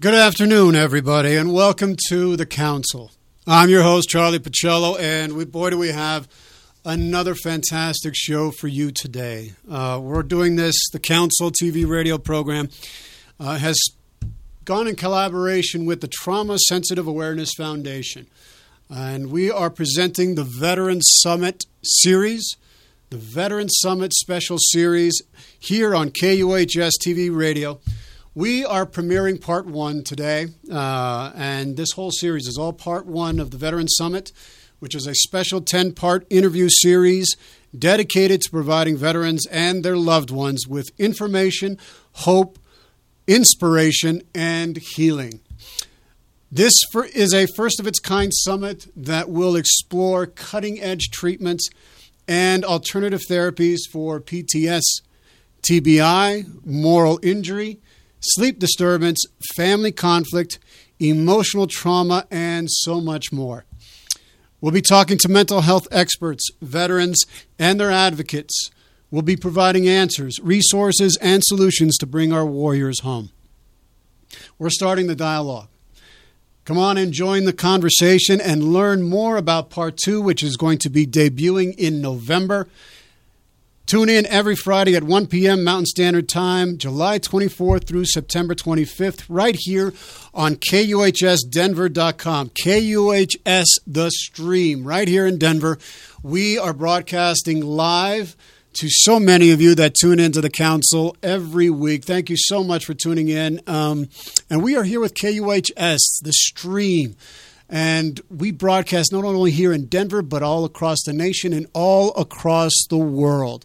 Good afternoon, everybody, and welcome to the Council. I'm your host, Charlie Pacello, and we, boy, do we have another fantastic show for you today. Uh, we're doing this, the Council TV radio program uh, has gone in collaboration with the Trauma Sensitive Awareness Foundation. And we are presenting the Veteran Summit series, the Veteran Summit special series here on KUHS TV radio. We are premiering part one today, uh, and this whole series is all part one of the Veteran Summit, which is a special 10 part interview series dedicated to providing veterans and their loved ones with information, hope, inspiration, and healing. This is a first of its kind summit that will explore cutting edge treatments and alternative therapies for PTS, TBI, moral injury sleep disturbance, family conflict, emotional trauma, and so much more. We'll be talking to mental health experts, veterans, and their advocates. We'll be providing answers, resources, and solutions to bring our warriors home. We're starting the dialogue. Come on and join the conversation and learn more about part two, which is going to be debuting in November. Tune in every Friday at 1 p.m. Mountain Standard Time, July 24th through September 25th, right here on KUHSDenver.com. KUHS The Stream, right here in Denver. We are broadcasting live to so many of you that tune into the council every week. Thank you so much for tuning in. Um, and we are here with KUHS, The Stream. And we broadcast not only here in Denver, but all across the nation and all across the world.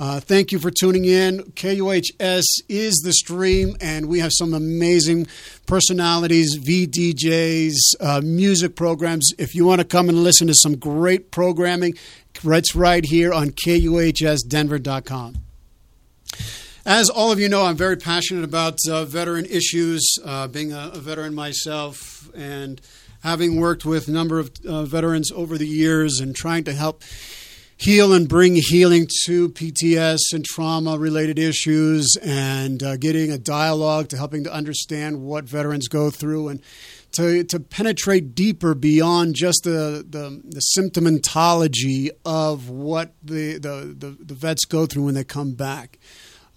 Uh, thank you for tuning in. KUHS is the stream, and we have some amazing personalities, VDJs, uh, music programs. If you want to come and listen to some great programming, it's right here on KUHSDenver.com. As all of you know, I'm very passionate about uh, veteran issues, uh, being a, a veteran myself, and having worked with a number of uh, veterans over the years and trying to help heal and bring healing to PTS and trauma related issues and uh, getting a dialogue to helping to understand what veterans go through and to, to penetrate deeper beyond just the, the, the symptomatology of what the, the, the, the vets go through when they come back.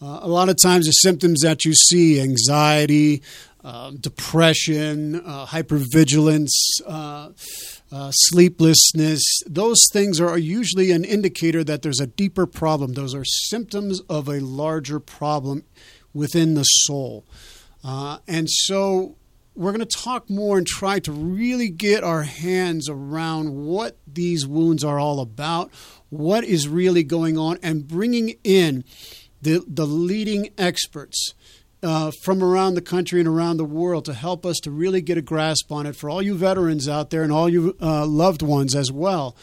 Uh, a lot of times, the symptoms that you see anxiety, uh, depression, uh, hypervigilance, uh, uh, sleeplessness those things are usually an indicator that there's a deeper problem. Those are symptoms of a larger problem within the soul. Uh, and so we're going to talk more and try to really get our hands around what these wounds are all about, what is really going on, and bringing in the, the leading experts uh, from around the country and around the world to help us to really get a grasp on it for all you veterans out there and all you uh, loved ones as well,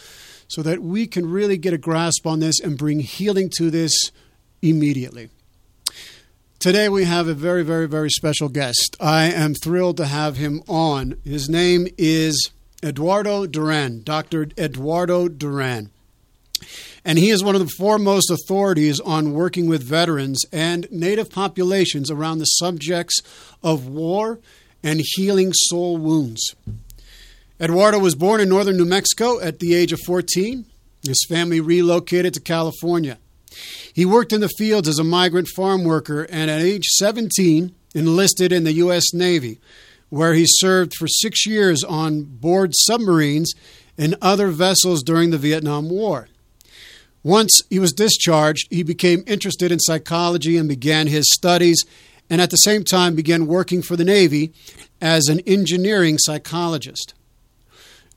so that we can really get a grasp on this and bring healing to this immediately. Today we have a very, very, very special guest. I am thrilled to have him on. His name is Eduardo Duran, Dr. Eduardo Duran. And he is one of the foremost authorities on working with veterans and Native populations around the subjects of war and healing soul wounds. Eduardo was born in northern New Mexico at the age of 14. His family relocated to California. He worked in the fields as a migrant farm worker and at age 17 enlisted in the U.S. Navy, where he served for six years on board submarines and other vessels during the Vietnam War. Once he was discharged, he became interested in psychology and began his studies, and at the same time began working for the Navy as an engineering psychologist.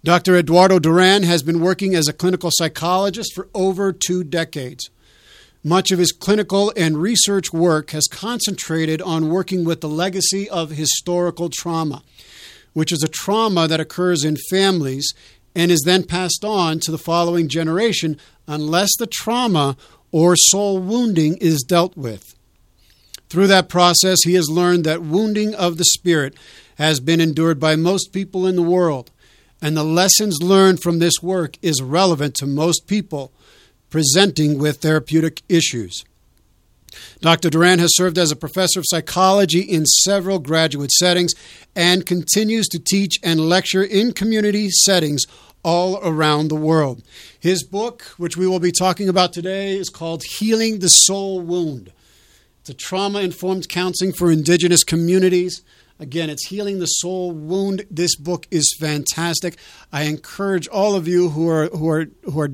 Dr. Eduardo Duran has been working as a clinical psychologist for over two decades. Much of his clinical and research work has concentrated on working with the legacy of historical trauma, which is a trauma that occurs in families and is then passed on to the following generation unless the trauma or soul wounding is dealt with. Through that process, he has learned that wounding of the spirit has been endured by most people in the world, and the lessons learned from this work is relevant to most people presenting with therapeutic issues. Dr. Duran has served as a professor of psychology in several graduate settings and continues to teach and lecture in community settings all around the world. His book, which we will be talking about today, is called Healing the Soul Wound. It's a trauma informed counseling for indigenous communities. Again, it's Healing the Soul Wound. This book is fantastic. I encourage all of you who are who are who are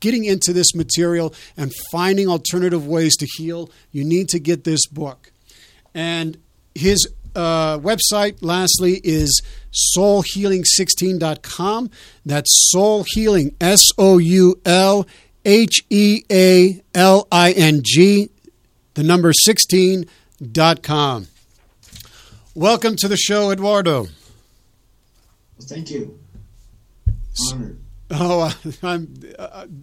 getting into this material and finding alternative ways to heal, you need to get this book. And his uh, website, lastly, is soulhealing16.com. That's soul healing, S O U L H E A L I N G, the number 16.com. Welcome to the show, Eduardo. Thank you. Honored. Oh, I'm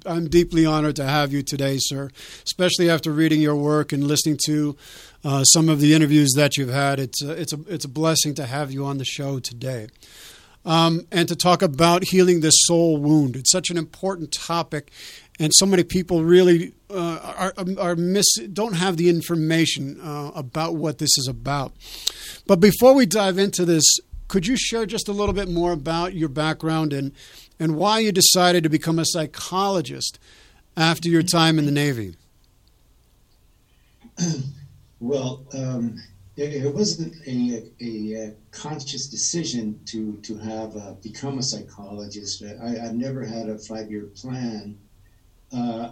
I'm deeply honored to have you today, sir. Especially after reading your work and listening to uh, some of the interviews that you've had. It's a, it's a it's a blessing to have you on the show today, um, and to talk about healing the soul wound. It's such an important topic, and so many people really uh, are are miss don't have the information uh, about what this is about. But before we dive into this, could you share just a little bit more about your background and and why you decided to become a psychologist after your time in the Navy. Well, um, it, it, wasn't a, a, a, conscious decision to to have uh, become a psychologist. I, have never had a five year plan. Uh,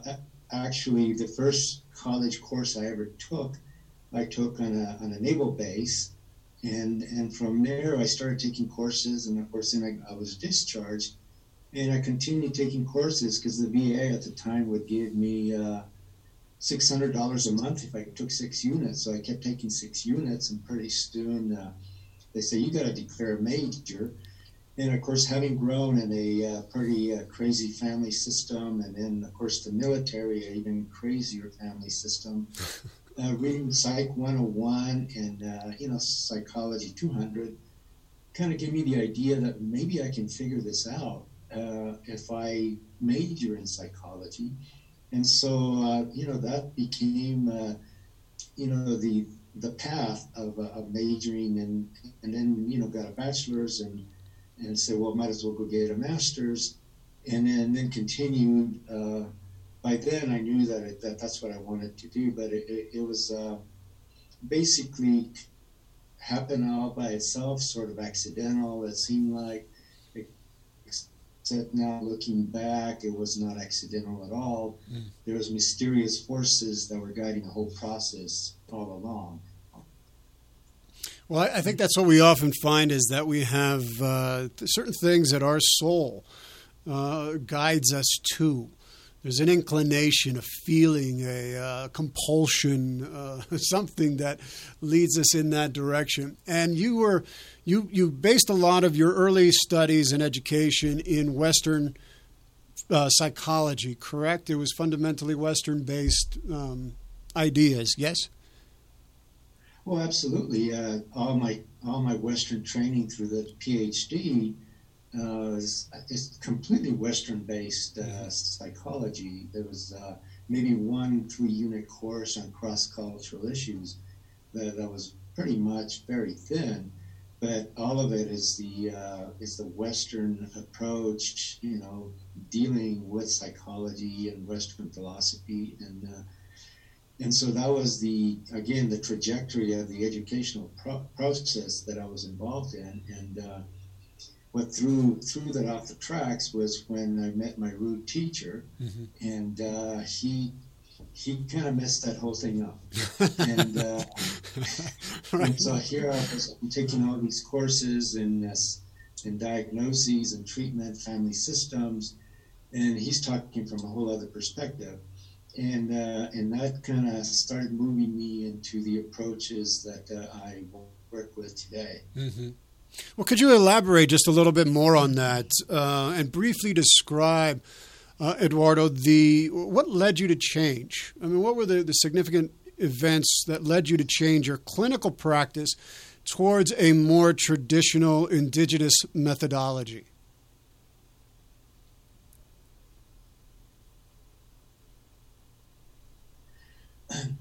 actually, the first college course I ever took, I took on a, on a naval base, and and from there I started taking courses, and of course then I, I was discharged and I continued taking courses because the VA at the time would give me uh, $600 a month if I took six units. So I kept taking six units, and pretty soon uh, they say, You got to declare a major. And of course, having grown in a uh, pretty uh, crazy family system, and then, of course, the military, an even crazier family system, uh, reading Psych 101 and, uh, you know, Psychology 200 kind of gave me the idea that maybe I can figure this out uh, if I major in psychology. And so, uh, you know, that became, uh, you know, the the path of, uh, of majoring and and then, you know, got a bachelor's and and said, well, might as well go get a master's. And then, then continued. Uh, by then, I knew that, it, that that's what I wanted to do, but it, it, it was uh, basically happened all by itself, sort of accidental. It seemed like Except now looking back, it was not accidental at all. Mm. There was mysterious forces that were guiding the whole process all along. Well, I think that's what we often find is that we have uh, certain things that our soul uh, guides us to. There's an inclination, a feeling, a uh, compulsion, uh, something that leads us in that direction. And you were you you based a lot of your early studies and education in Western uh, psychology, correct? It was fundamentally Western based um, ideas, yes. Well, absolutely. Uh, all my all my Western training through the PhD uh, is, is completely Western based uh, psychology. There was uh, maybe one three unit course on cross cultural issues that, that was pretty much very thin but all of it is the uh, is the Western approach, you know, dealing with psychology and Western philosophy, and uh, and so that was the again the trajectory of the educational pro- process that I was involved in, and what threw threw that off the tracks was when I met my root teacher, mm-hmm. and uh, he he kind of messed that whole thing up. and, uh, right. and, so here I was taking all these courses in this, in diagnoses and treatment, family systems, and he's talking from a whole other perspective. And uh, and that kind of started moving me into the approaches that uh, I work with today. Mm-hmm. Well, could you elaborate just a little bit more on that uh, and briefly describe? Uh, Eduardo, the what led you to change? I mean, what were the, the significant events that led you to change your clinical practice towards a more traditional indigenous methodology?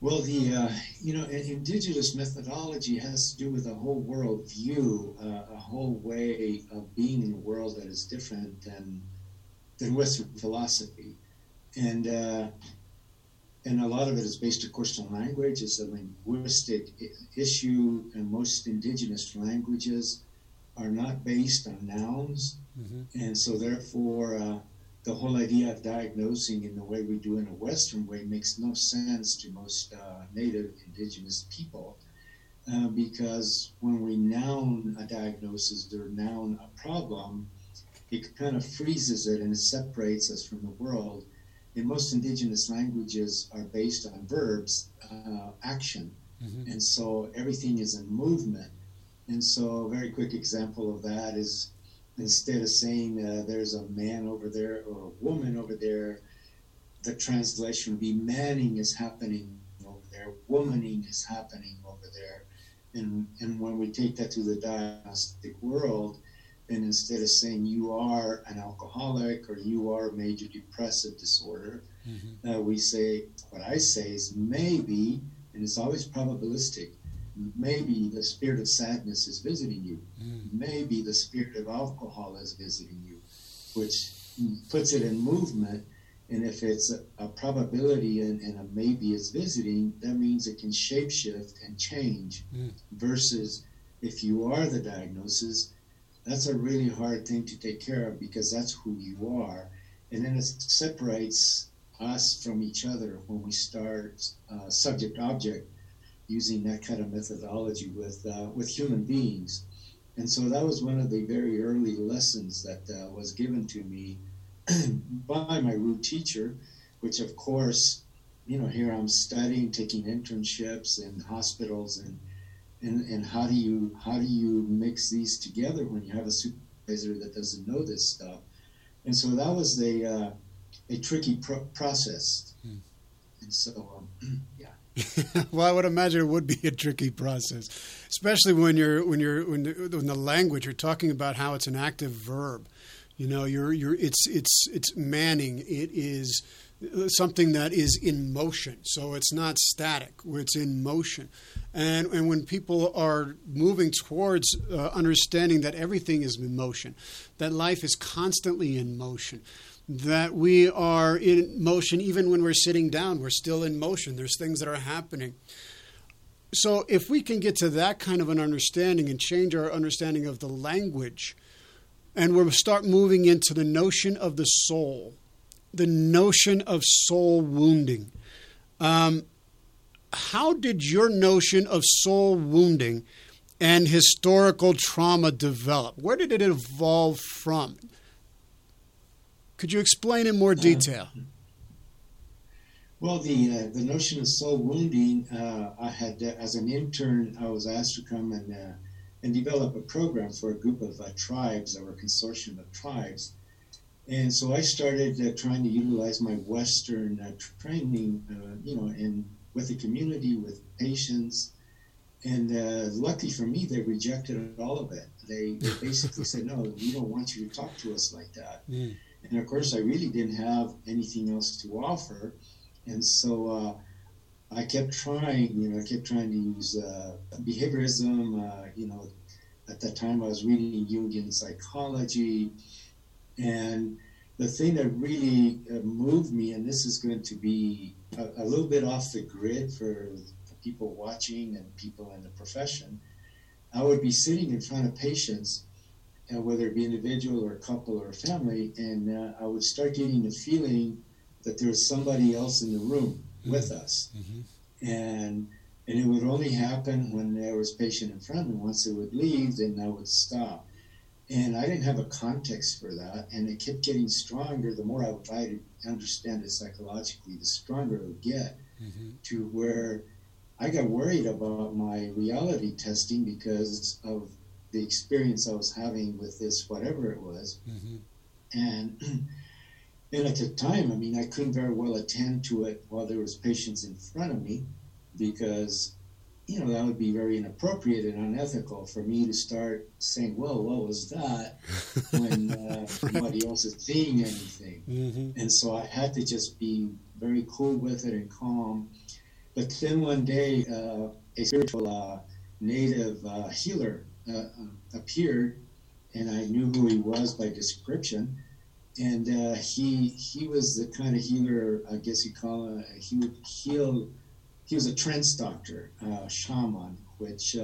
Well, the uh, you know, indigenous methodology has to do with a whole world view, uh, a whole way of being in the world that is different than than Western philosophy, and uh, and a lot of it is based, of course, on language. It's a linguistic issue, and most indigenous languages are not based on nouns, mm-hmm. and so therefore uh, the whole idea of diagnosing in the way we do in a Western way makes no sense to most uh, native indigenous people. Uh, because when we noun a diagnosis or noun a problem, it kind of freezes it and it separates us from the world. In most indigenous languages are based on verbs, uh, action, mm-hmm. and so everything is in movement. And so, a very quick example of that is instead of saying uh, there's a man over there or a woman over there, the translation would be manning is happening over there, womaning is happening over there. And, and when we take that to the diagnostic world, then instead of saying you are an alcoholic or you are a major depressive disorder, mm-hmm. uh, we say, what I say is maybe, and it's always probabilistic, maybe the spirit of sadness is visiting you. Mm. Maybe the spirit of alcohol is visiting you, which puts it in movement. And if it's a, a probability and, and, a maybe it's visiting, that means it can shapeshift and change. Mm. Versus if you are the diagnosis, that's a really hard thing to take care of because that's who you are. And then it separates us from each other when we start uh, subject object using that kind of methodology with uh, with human beings. And so that was one of the very early lessons that uh, was given to me by my root teacher, which of course, you know, here I'm studying, taking internships in hospitals and and, and how do you how do you mix these together when you have a supervisor that doesn't know this stuff? And so that was a uh, a tricky pro- process. Hmm. And so, um. well, I would imagine it would be a tricky process, especially when you're when you're when the, when the language you're talking about how it's an active verb. You know, you're you're it's it's it's manning. It is something that is in motion. So it's not static. It's in motion. And and when people are moving towards uh, understanding that everything is in motion, that life is constantly in motion that we are in motion even when we're sitting down we're still in motion. There's things that are happening. So if we can get to that kind of an understanding and change our understanding of the language and we'll start moving into the notion of the soul the notion of soul wounding um, how did your notion of soul wounding and historical trauma develop? Where did it evolve from could you explain in more detail? Uh, well, the uh, the notion of soul wounding, uh, I had uh, as an intern, I was asked to come and uh, and develop a program for a group of uh, tribes or a consortium of tribes, and so I started trying to utilize my Western training, you know, in with the community, with patients, and luckily for me, they rejected all of it. They, they basically said, "No, we don't want you to talk to us like that." Mm. And of course, I really didn't have anything else to offer. And so uh, I kept trying, you know, I kept trying to use uh, behaviorism. Uh, you know, at that time I was reading Jungian psychology. And the thing that really uh, moved me, and this is going to be a, a little bit off the grid for, for people watching and people in the profession, I would be sitting in front of patients uh, whether it be individual or a couple or a family, and uh, I would start getting the feeling that there was somebody else in the room mm-hmm. with us, mm-hmm. and and it would only happen when there was patient in front of me. Once it would leave, then I would stop, and I didn't have a context for that, and it kept getting stronger. The more I would try to understand it psychologically, the stronger it would get, mm-hmm. to where I got worried about my reality testing because of the experience I was having with this, whatever it was. Mm-hmm. And and at the time, I mean, I couldn't very well attend to it while there was patients in front of me because, you know, that would be very inappropriate and unethical for me to start saying, well, what was that when uh, nobody else is seeing anything? Mm-hmm. And so I had to just be very cool with it and calm But then one day, uh, a spiritual uh, native uh, healer uh, appeared, and I knew who he was by description. And uh, he he was the kind of healer, I guess you call it. He would heal. He was a trance doctor, shaman, which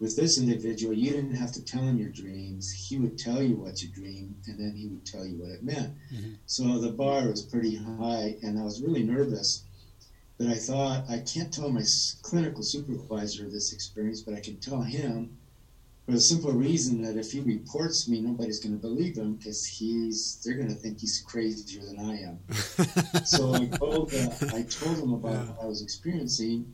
with this individual, you didn't have to tell him your dreams. He would tell you what you dreamed, and then he would tell you what it meant. Mm-hmm. So the bar was pretty high, and I was really nervous. But I thought, I can't tell my clinical supervisor this experience, but I can tell him for the simple reason that if he reports me, nobody's going to believe him because he's they're going to think he's crazier than I am. so I told uh, I told him about yeah. what I was experiencing,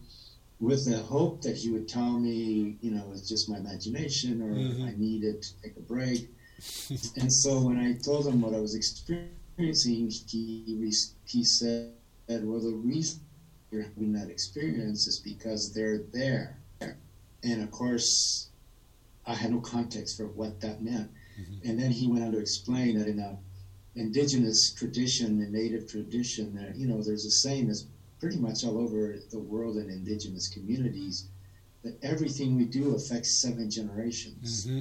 with the hope that he would tell me, you know, it's just my imagination or mm-hmm. I needed to take a break. and so when I told him what I was experiencing, he he said, "Well, the reason you're having that experience is because they're there." And of course, I had no context for what that meant. Mm-hmm. And then he went on to explain that in a indigenous tradition, a native tradition, that you know, there's a saying that's pretty much all over the world in indigenous communities that everything we do affects seven generations. Mm-hmm.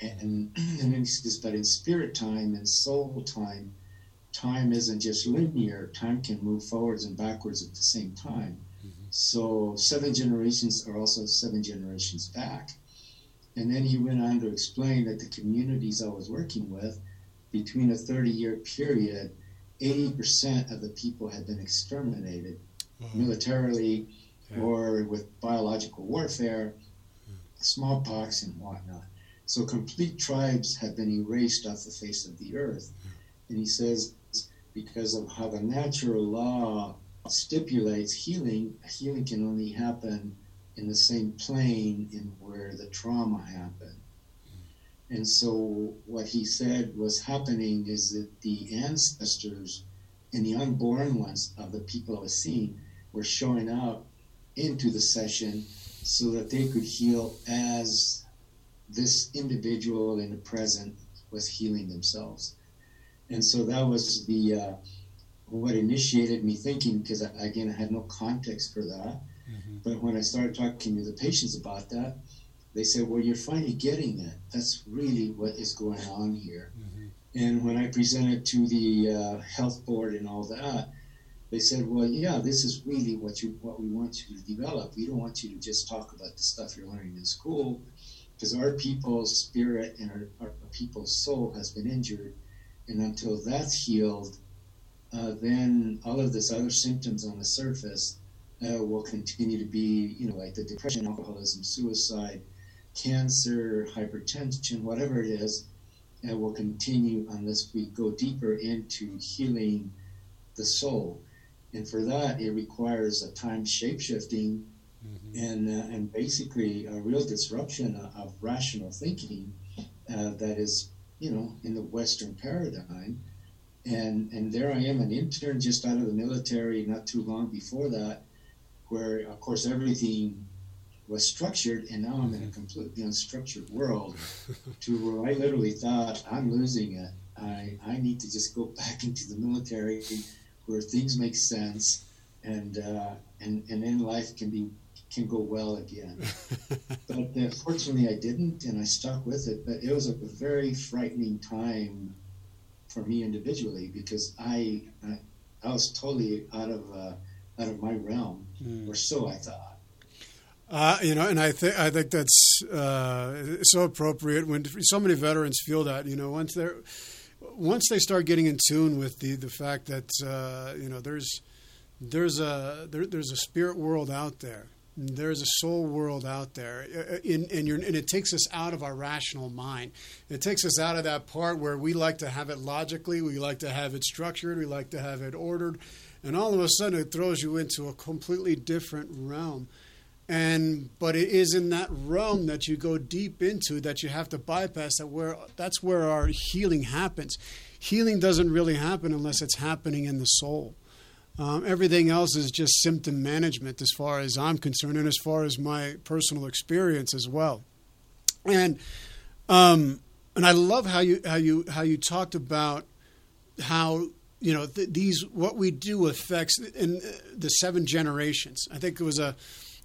And, and then says, but in spirit time and soul time, time isn't just linear. Time can move forwards and backwards at the same time. Mm-hmm. So seven generations are also seven generations back. And then he went on to explain that the communities I was working with, between a 30 year period, 80% of the people had been exterminated mm-hmm. militarily yeah. or with biological warfare, yeah. smallpox, and whatnot. So complete tribes have been erased off the face of the earth. Yeah. And he says, because of how the natural law stipulates healing, healing can only happen in the same plane in where the trauma happened. And so what he said was happening is that the ancestors and the unborn ones of the people was seeing were showing up into the session so that they could heal as this individual in the present was healing themselves. And so that was the uh, what initiated me thinking because again I had no context for that. Mm-hmm. But when I started talking to the patients about that, they said, well, you're finally getting it. That's really what is going on here. Mm-hmm. And when I presented to the uh, health board and all that, they said, well, yeah, this is really what you what we want you to develop. We don't want you to just talk about the stuff you're learning in school, because our people's spirit and our, our people's soul has been injured, and until that's healed, uh, then all of this other symptoms on the surface uh, will continue to be, you know, like the depression, alcoholism, suicide, cancer, hypertension, whatever it is, and will continue unless we go deeper into healing the soul. And for that, it requires a time shape shifting mm-hmm. and, uh, and basically a real disruption of rational thinking uh, that is, you know, in the Western paradigm. And, and there I am, an intern just out of the military not too long before that, where, of course, everything was structured, and now I'm in a completely unstructured world to where I literally thought, I'm losing it. I, I need to just go back into the military where things make sense and, uh, and, and then life can be can go well again. but uh, fortunately, I didn't, and I stuck with it. But it was a very frightening time for me individually because I I, I was totally out of uh, out of my realm, mm. or so I thought. Uh, you know, and I think I think that's uh, so appropriate when so many veterans feel that. You know, once they're once they start getting in tune with the the fact that uh, you know there's there's a there, there's a spirit world out there. There's a soul world out there, uh, in, and, and it takes us out of our rational mind. It takes us out of that part where we like to have it logically, we like to have it structured, we like to have it ordered, and all of a sudden it throws you into a completely different realm. And but it is in that realm that you go deep into that you have to bypass that where that's where our healing happens. Healing doesn't really happen unless it's happening in the soul. Um, everything else is just symptom management as far as i'm concerned and as far as my personal experience as well. And um, and i love how you how you how you talked about how you know, th- these what we do affects in the seven generations. I think it was a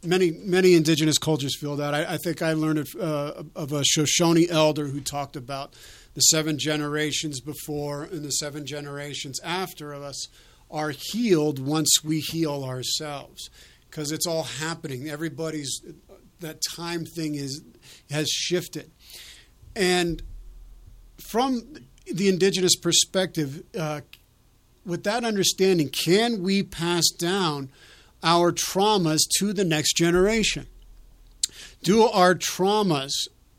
many many indigenous cultures feel that. I, I think I learned it, uh, of a Shoshone elder who talked about the seven generations before and the seven generations after us are healed once we heal ourselves because it's all happening. Everybody's that time thing is has shifted, and from the indigenous perspective, uh, with that understanding, can we pass down our traumas to the next generation? Do our traumas,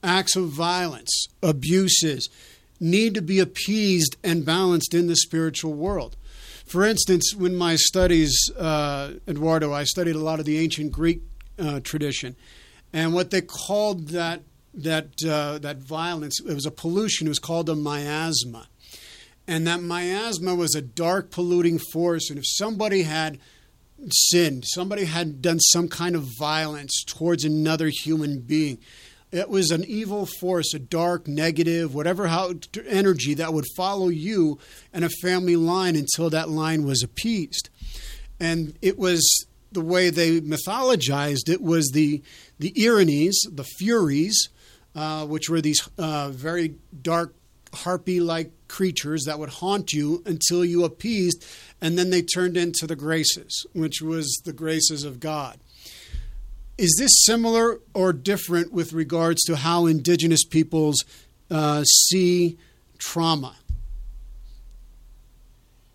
acts of violence, abuses, need to be appeased and balanced in the spiritual world? For instance, when my studies, uh, Eduardo, I studied a lot of the ancient Greek uh, tradition, and what they called that that uh, that violence it was a pollution. It was called a miasma, and that miasma was a dark, polluting force. And if somebody had sinned, somebody had done some kind of violence towards another human being, it was an evil force, a dark, negative, whatever how, energy that would follow you and a family line until that line was appeased. And it was the way they mythologized it was the the Erinyes, the Furies, uh, which were these uh, very dark harpy-like creatures that would haunt you until you appeased, and then they turned into the graces, which was the graces of God. Is this similar or different with regards to how indigenous peoples uh, see trauma?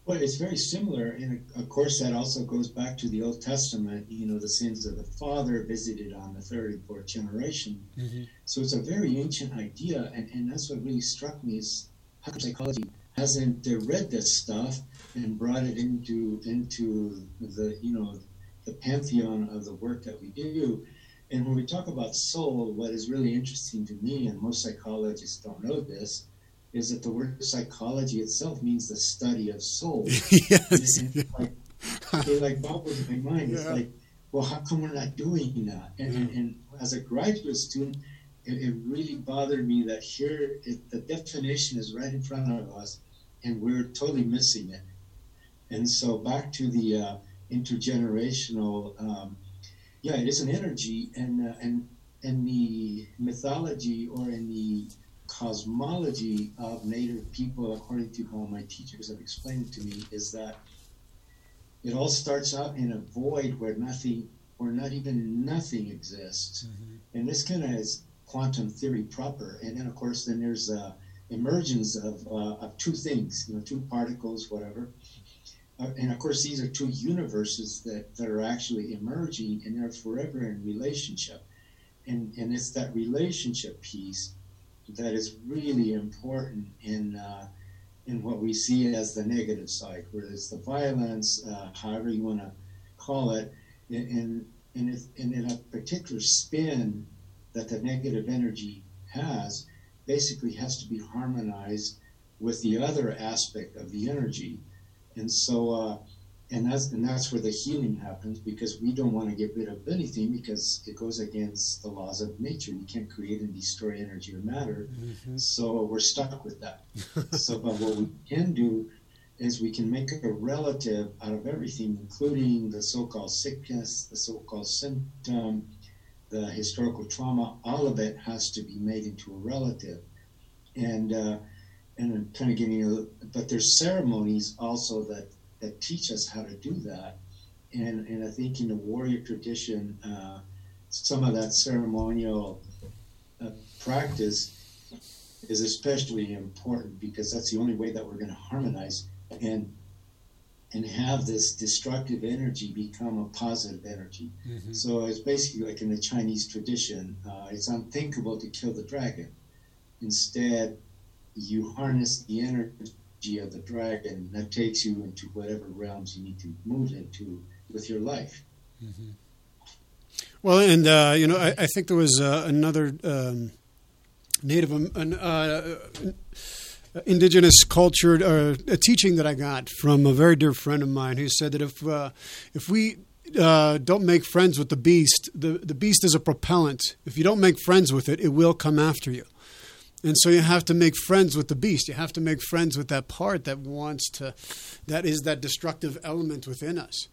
Well, it's very similar, and of course, that also goes back to the Old Testament. You know, the sins of the father visited on the third and fourth generation. Mm-hmm. So it's a very ancient idea, and, and that's what really struck me is how come psychology hasn't read this stuff and brought it into into the you know the pantheon of the work that we do. And when we talk about soul, what is really interesting to me, and most psychologists don't know this, is that the word psychology itself means the study of soul. yes. And like, it like bobbles in my mind. Yeah. It's like, well, how come we're not doing that? And, yeah. and, and as a graduate student, it, it really bothered me that here it, the definition is right in front of us, and we're totally missing it. And so back to the uh, intergenerational, um, yeah, it is an energy, and uh, and and the mythology or in the cosmology of Native people, according to how my teachers have explained it to me, is that it all starts out in a void where nothing, or not even nothing exists, mm-hmm. and this kind of is quantum theory proper. And then, of course, then there's a emergence of, uh, of two things, you know, two particles, whatever. Uh, and of course, these are two universes that, that are actually emerging and they're forever in relationship. And, and it's that relationship piece that is really important in, uh, in what we see as the negative side, where it's the violence, uh, however you want to call it, and, and, and in a particular spin that the negative energy has basically has to be harmonized with the other aspect of the energy and so, uh, and that's and that's where the healing happens because we don't want to get rid of anything because it goes against the laws of nature. You can't create and destroy energy or matter. Mm-hmm. So we're stuck with that. so, but what we can do is we can make a relative out of everything, including the so-called sickness, the so-called symptom, the historical trauma. All of it has to be made into a relative, and. Uh, and I'm kind of giving you, but there's ceremonies also that that teach us how to do that, and and I think in the warrior tradition, uh, some of that ceremonial uh, practice is especially important because that's the only way that we're going to harmonize and and have this destructive energy become a positive energy. Mm-hmm. So it's basically like in the Chinese tradition, uh, it's unthinkable to kill the dragon. Instead, you harness the energy of the dragon that takes you into whatever realms you need to move into with your life. Mm-hmm. Well, and uh, you know, I, I, think there was uh, another um, native, um, uh, indigenous culture, uh, a teaching that I got from a very dear friend of mine who said that if uh, if we uh, don't make friends with the beast, the the beast is a propellant. If you don't make friends with it, it will come after you. And so you have to make friends with the beast. You have to make friends with that part that wants to, that is that destructive element within us.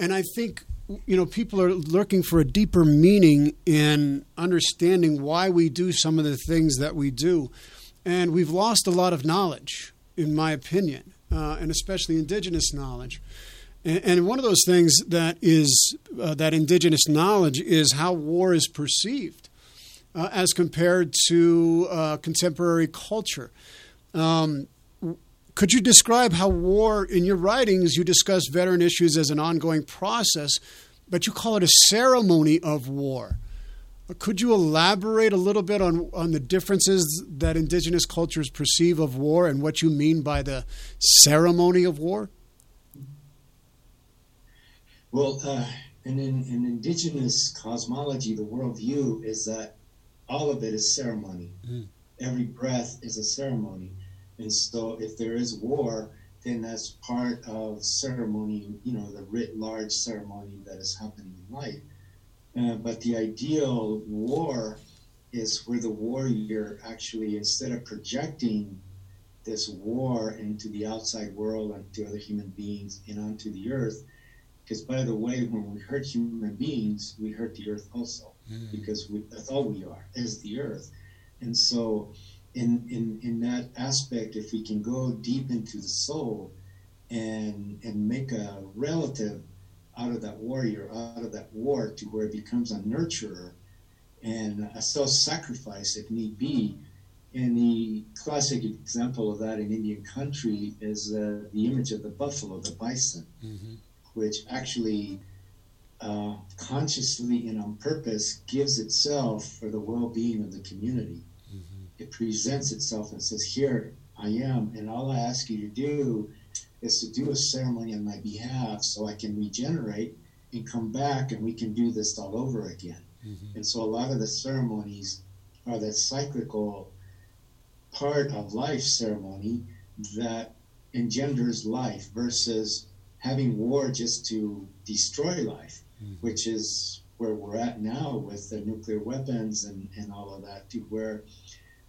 And I think, you know, people are looking for a deeper meaning in understanding why we do some of the things that we do. And we've lost a lot of knowledge, in my opinion, uh, and especially indigenous knowledge. And, and, one of those things that is uh, that indigenous knowledge is how war is perceived uh, as compared to uh, contemporary culture. Um, could you describe how war, in your writings, you discuss veteran issues as an ongoing process, but you call it a ceremony of war? Could you elaborate a little bit on, on the differences that indigenous cultures perceive of war and what you mean by the ceremony of war? Well, uh, in, in, in indigenous cosmology, the worldview is that all of it is ceremony. Mm. Every breath is a ceremony. And so if there is war, then that's part of ceremony, you know, the writ large ceremony that is happening in life. Uh, but the ideal war is where the warrior actually, instead of projecting this war into the outside world and to other human beings and onto the earth, because by the way, when we hurt human beings, we hurt the earth also mm. because we, that's all we are is the earth. And so, in, in, in that aspect, if we can go deep into the soul and, and make a relative out of that warrior, out of that war to where it becomes a nurturer and a self sacrifice if need be. And the classic example of that in Indian country is uh, the image of the buffalo, the bison, mm-hmm. which actually uh, consciously and on purpose gives itself for the well-being of the community. Mm-hmm. It presents itself and says, "Here I am, and all I ask you to do is to do a ceremony on my behalf, so I can regenerate and come back, and we can do this all over again." Mm-hmm. And so, a lot of the ceremonies are that cyclical part of life ceremony that engenders life versus having war just to destroy life mm-hmm. which is where we're at now with the nuclear weapons and, and all of that, to where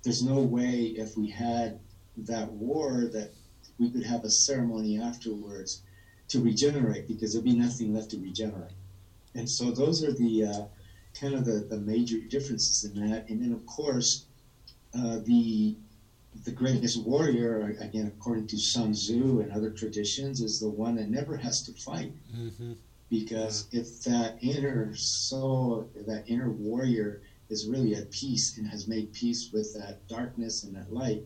there's no way if we had that war that we could have a ceremony afterwards to regenerate because there'd be nothing left to regenerate. And so those are the uh, kind of the, the major differences in that. And then, of course, uh, the the greatest warrior, again, according to Sun Tzu and other traditions, is the one that never has to fight. Mm-hmm because if that inner soul, that inner warrior is really at peace and has made peace with that darkness and that light,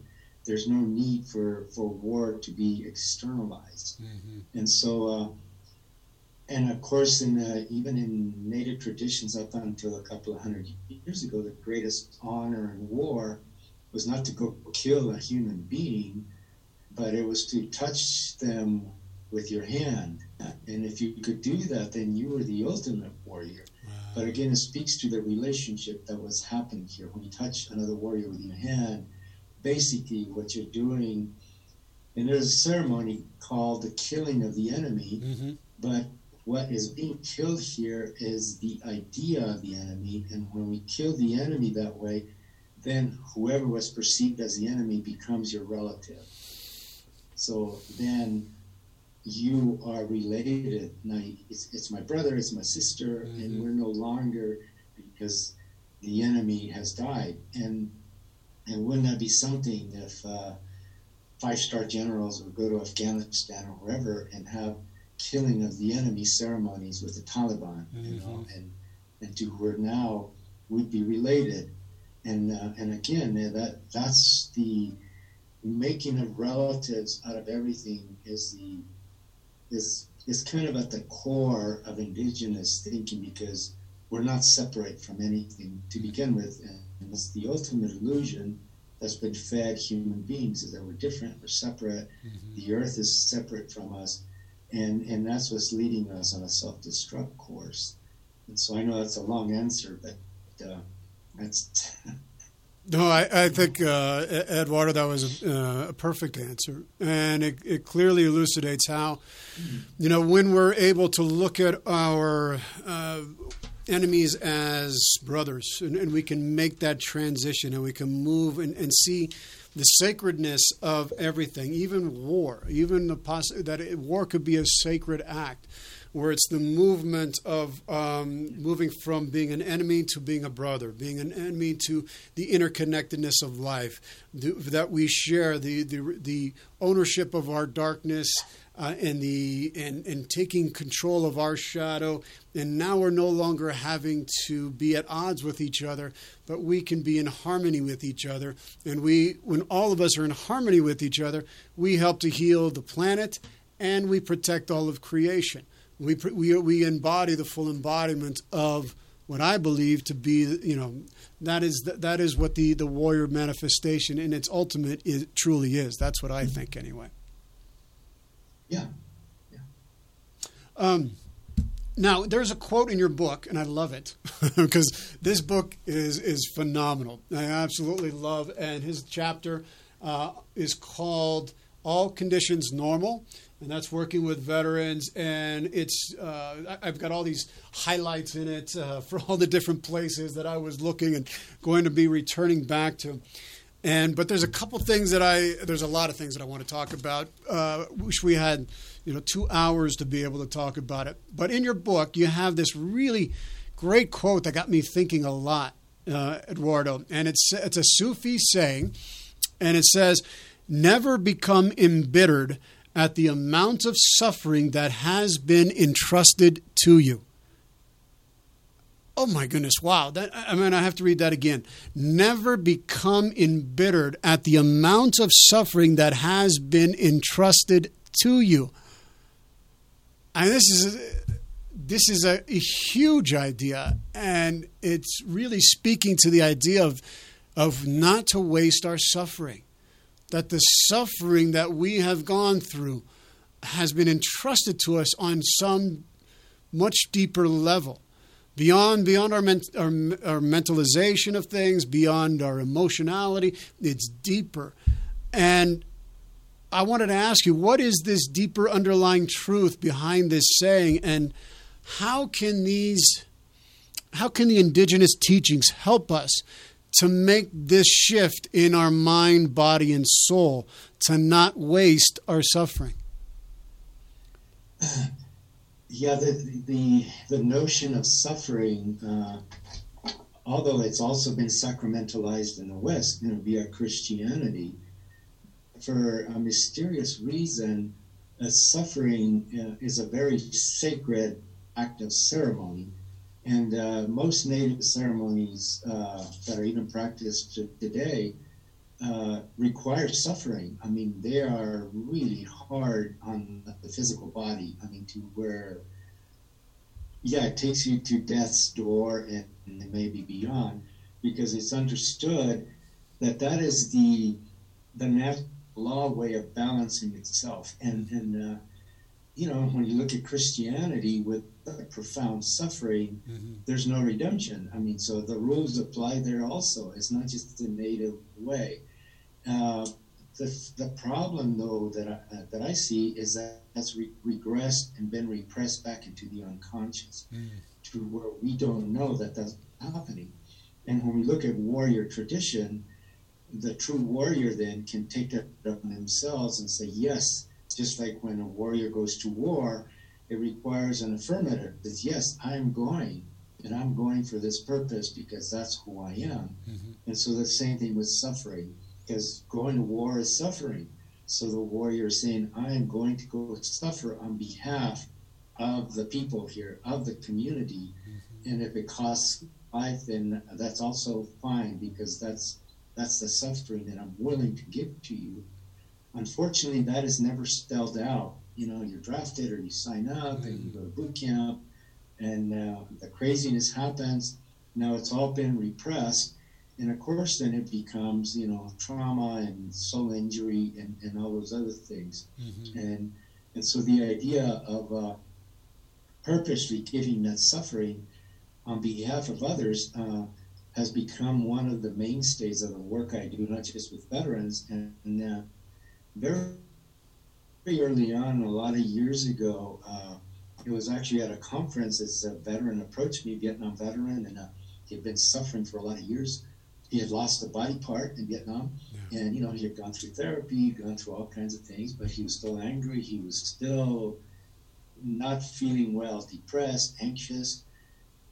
there's no need for, for war to be externalized. Mm-hmm. And so, uh, and of course, in uh, even in native traditions up until a couple of hundred years ago, the greatest honor in war was not to go kill a human being, but it was to touch them with your hand. And if you could do that, then you were the ultimate warrior. Wow. But again, it speaks to the relationship that was happening here. When you touch another warrior with your hand, basically what you're doing, and there's a ceremony called the killing of the enemy, mm-hmm. but what is being killed here is the idea of the enemy. And when we kill the enemy that way, then whoever was perceived as the enemy becomes your relative. So then you are related. Now, it's, it's my brother, it's my sister, mm-hmm. and we're no longer because the enemy has died. And and wouldn't that be something if uh, five star generals would go to Afghanistan or wherever and have killing of the enemy ceremonies with the Taliban, mm-hmm. you know, and and to where now we'd be related. And uh, and again, that that's the making of relatives out of everything is the is is kind of at the core of indigenous thinking because we're not separate from anything to begin with, and it's the ultimate illusion that's been fed human beings is that we're different, we're separate, mm-hmm. the earth is separate from us, and and that's what's leading us on a self-destruct course. And so I know that's a long answer, but uh, that's No, I, I think uh, Eduardo, that was a, uh, a, perfect answer, and it, it clearly elucidates how, you know, when we're able to look at our uh, enemies as brothers, and, and, we can make that transition, and we can move and, and see the sacredness of everything, even war, even the poss- that it, war could be a sacred act where it's the movement of um, moving from being an enemy to being a brother, being an enemy to the interconnectedness of life, the, that we share the, the, the ownership of our darkness uh, and the and, and taking control of our shadow. And now we're no longer having to be at odds with each other, but we can be in harmony with each other. And we, when all of us are in harmony with each other, we help to heal the planet and we protect all of creation we, we, we embody the full embodiment of what I believe to be, you know, that is that is what the, the warrior manifestation in its ultimate is, truly is. That's what I think, anyway. Yeah. Um, now, there's a quote in your book, and I love it because this book is is phenomenal. I absolutely love, and his chapter uh, is called "All Conditions Normal." and that's working with veterans. And it's uh, I've got all these highlights in it uh, for all the different places that I was looking and going to be returning back to. And but there's a couple things that I there's a lot of things that I want to talk about. Uh, wish we had you know two hours to be able to talk about it. But in your book, you have this really great quote that got me thinking a lot, uh, Eduardo. And it's it's a Sufi saying, and it says, "Never become embittered." at the amount of suffering that has been entrusted to you. Oh my goodness, wow. That, I mean, I have to read that again. Never become embittered at the amount of suffering that has been entrusted to you. And this is this is a, a huge idea, and it's really speaking to the idea of of not to waste our suffering that the suffering that we have gone through has been entrusted to us on some much deeper level beyond beyond our, our, our mentalization of things beyond our emotionality it's deeper and i wanted to ask you what is this deeper underlying truth behind this saying and how can these how can the indigenous teachings help us to make this shift in our mind, body, and soul to not waste our suffering? Yeah, the the, the notion of suffering, uh, although it's also been sacramentalized in the West, you know, via Christianity, for a mysterious reason, uh, suffering uh, is a very sacred act of ceremony. And uh, most native ceremonies uh, that are even practiced today uh, require suffering. I mean, they are really hard on the physical body. I mean, to where, yeah, it takes you to death's door and, and maybe beyond, because it's understood that that is the the natural law way of balancing itself. And and uh, you know, when you look at Christianity with profound suffering, mm-hmm. there's no redemption. I mean, so the rules apply there also. It's not just the native way. Uh, the, the problem, though, that I, uh, that I see is that that's re- regressed and been repressed back into the unconscious mm. to where we don't know that that's happening. And when we look at warrior tradition, the true warrior then can take that upon themselves and say, yes, just like when a warrior goes to war, it requires an affirmative that yes, I'm going and I'm going for this purpose because that's who I am. Mm-hmm. And so the same thing with suffering, because going to war is suffering. So the warrior is saying, I am going to go suffer on behalf of the people here, of the community. Mm-hmm. And if it costs life, then that's also fine because that's that's the suffering that I'm willing to give to you. Unfortunately, that is never spelled out you know you're drafted or you sign up and you go to boot camp and uh, the craziness happens now it's all been repressed and of course then it becomes you know trauma and soul injury and, and all those other things mm-hmm. and and so the idea of uh, purposely giving that suffering on behalf of others uh, has become one of the mainstays of the work I do, not just with veterans. And, and uh, very early on, a lot of years ago, uh, it was actually at a conference. This a veteran approached me, Vietnam veteran, and uh, he had been suffering for a lot of years. He had lost a body part in Vietnam, yeah. and you know he had gone through therapy, gone through all kinds of things, but he was still angry. He was still not feeling well, depressed, anxious,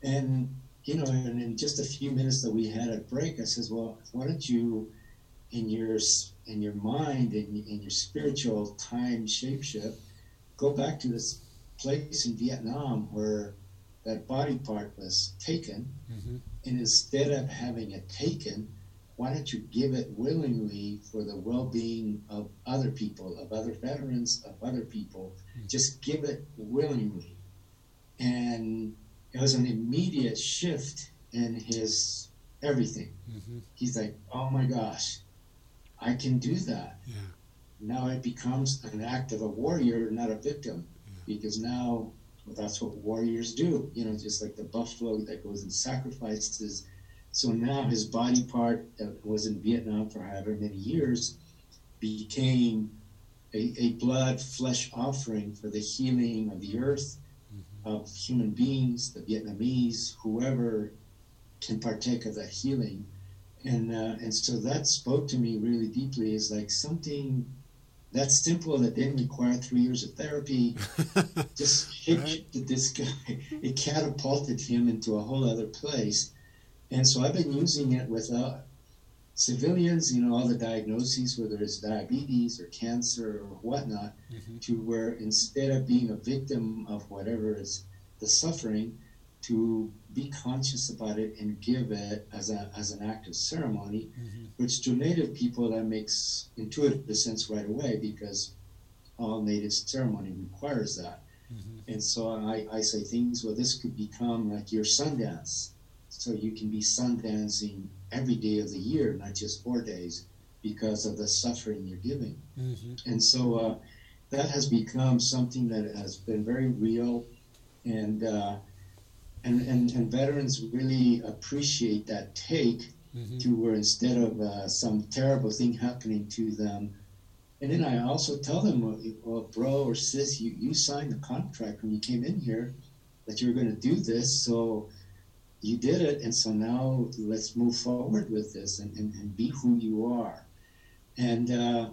and you know, and in just a few minutes that we had at break, I says, "Well, why don't you, in your in your mind in, in your spiritual time shapeshift, go back to this place in Vietnam where that body part was taken, mm-hmm. and instead of having it taken, why don't you give it willingly for the well-being of other people, of other veterans, of other people? Mm-hmm. Just give it willingly, and it was an immediate shift in his everything. Mm-hmm. He's like, "Oh my gosh, I can do that." Yeah. Now it becomes an act of a warrior, not a victim because now well, that's what warriors do. You know, just like the buffalo that goes and sacrifices. So now his body part that was in Vietnam for however many years became a, a blood flesh offering for the healing of the earth, mm-hmm. of human beings, the Vietnamese, whoever can partake of that healing. And, uh, and so that spoke to me really deeply is like something that's simple that didn't require three years of therapy. Just hit right. this guy. It catapulted him into a whole other place. And so I've been using it with uh, civilians, you know, all the diagnoses, whether it's diabetes or cancer or whatnot, mm-hmm. to where instead of being a victim of whatever is the suffering, to be conscious about it and give it as, a, as an act of ceremony, mm-hmm. which to Native people that makes intuitive sense right away because all Native ceremony requires that. Mm-hmm. And so I, I say things, well, this could become like your Sundance. So you can be Sundancing every day of the year, not just four days, because of the suffering you're giving. Mm-hmm. And so uh, that has become something that has been very real. And uh, and, and, and veterans really appreciate that take mm-hmm. to where instead of uh, some terrible thing happening to them, and then I also tell them, well, well, bro or sis, you, you signed the contract when you came in here that you were going to do this, so you did it, and so now let's move forward with this and, and, and be who you are. And uh,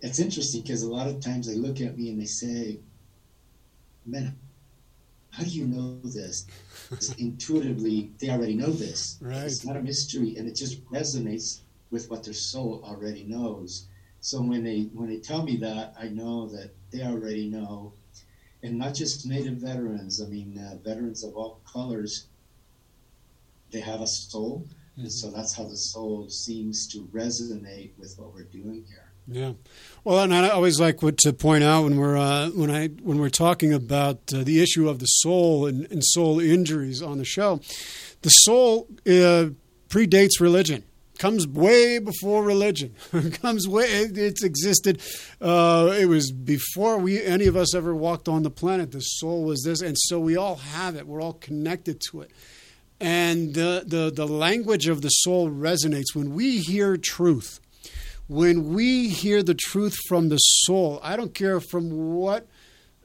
it's interesting because a lot of times they look at me and they say, man, how do you know this? intuitively, they already know this. Right. It's not a mystery, and it just resonates with what their soul already knows. So when they when they tell me that, I know that they already know, and not just Native veterans. I mean, uh, veterans of all colors. They have a soul, mm-hmm. and so that's how the soul seems to resonate with what we're doing here. Yeah, well, and I always like what, to point out when we're uh, when I when we're talking about uh, the issue of the soul and, and, soul injuries on the show. The soul uh, predates religion. Comes way before religion. comes way. it's existed. Uh, it was before we any of us ever walked on the planet. The soul was this, and so we all have it. We're all connected to it and the, the, the language of the soul resonates when we hear truth when we hear the truth from the soul, I don't care from what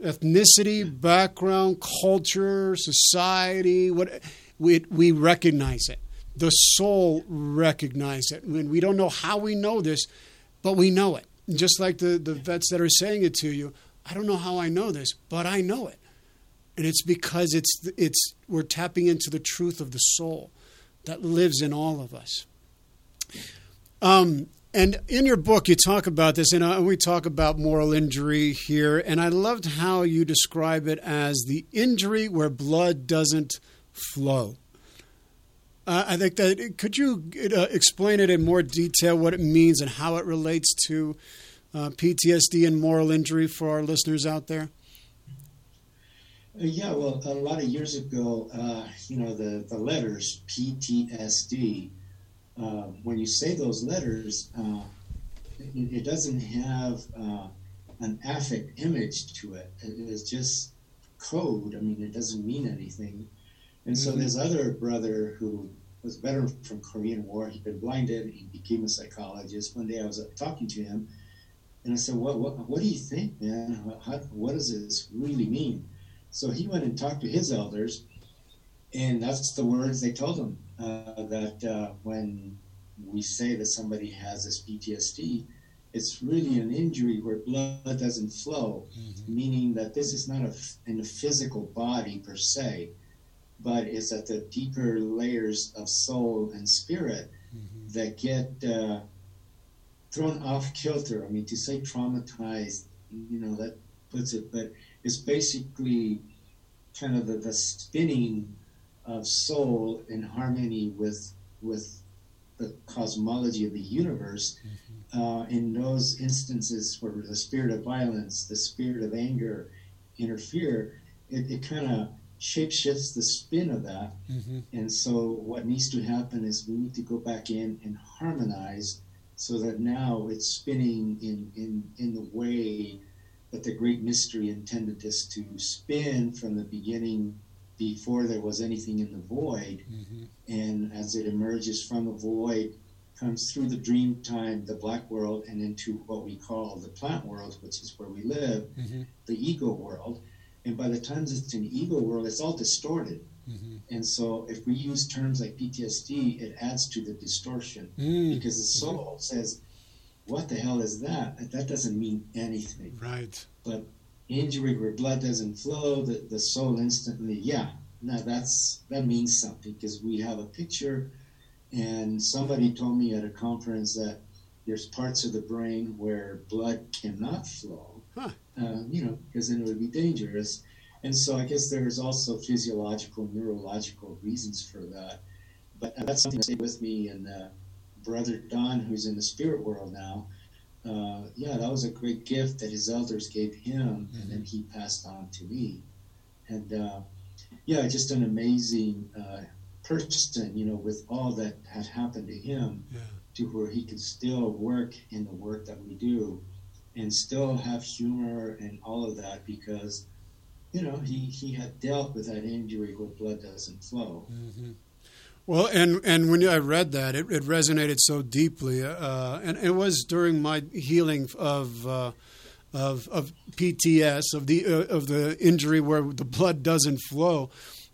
ethnicity, background, culture, society, what we, we recognize it. The soul recognizes it. When we don't know how we know this, but we know it. Just like the, the vets that are saying it to you, I don't know how I know this, but I know it. And it's because it's it's we're tapping into the truth of the soul that lives in all of us. Um, and in your book, you talk about this, and uh, we talk about moral injury here. And I loved how you describe it as the injury where blood doesn't flow. Uh, I think that could you uh, explain it in more detail what it means and how it relates to uh, PTSD and moral injury for our listeners out there? Uh, yeah, well, a lot of years ago, uh, you know, the, the letters PTSD uh, when you say those letters, uh, it, it, doesn't have uh, an affect image to it. It is just code. I mean, it doesn't mean anything. And so mm-hmm. this other brother who was veteran from Korean War, he'd been blinded, he became a psychologist. One day I was talking to him, and I said, "What, what, what do you think, man? How, what does this really mean?" So he went and talked to his elders, and that's the words they told him uh, that uh, when we say that somebody has this PTSD, it's really an injury where blood doesn't flow, mm-hmm. meaning that this is not a, in a physical body per se, but it's at the deeper layers of soul and spirit mm-hmm. that get uh, thrown off kilter. I mean, to say traumatized, you know, that puts it, but it's basically kind of the, the spinning of soul in harmony with with the cosmology of the universe. Mm-hmm. Uh, in those instances where the spirit of violence, the spirit of anger interfere, it, it kind of shape shifts the spin of that. Mm-hmm. And so, what needs to happen is we need to go back in and harmonize so that now it's spinning in, in, in the way that the great mystery intended this to spin from the beginning before there was anything in the void. Mm-hmm. And as it emerges from the void, comes through the dream time, the black world, and into what we call the plant world, which is where we live, mm-hmm. the ego world. And by the time it's an ego world, it's all distorted. Mm-hmm. And so if we use terms like PTSD, it adds to the distortion mm. because the soul says, what the hell is that? That doesn't mean anything. Right. But injury where blood doesn't flow, the, the soul instantly, yeah, now that's that means something because we have a picture. And somebody told me at a conference that there's parts of the brain where blood cannot flow, huh. uh, you know, because then it would be dangerous. And so I guess there's also physiological, neurological reasons for that. But that's something that stayed with me. And uh, brother Don, who's in the spirit world now, uh, yeah, that was a great gift that his elders gave him, mm-hmm. and then he passed on to me. And uh, yeah, just an amazing uh, person, you know, with all that had happened to him, yeah. to where he could still work in the work that we do, and still have humor and all of that because, you know, he he had dealt with that injury where blood doesn't flow. Mm-hmm. Well, and and when I read that, it, it resonated so deeply, uh, and it was during my healing of uh, of, of PTS of the uh, of the injury where the blood doesn't flow.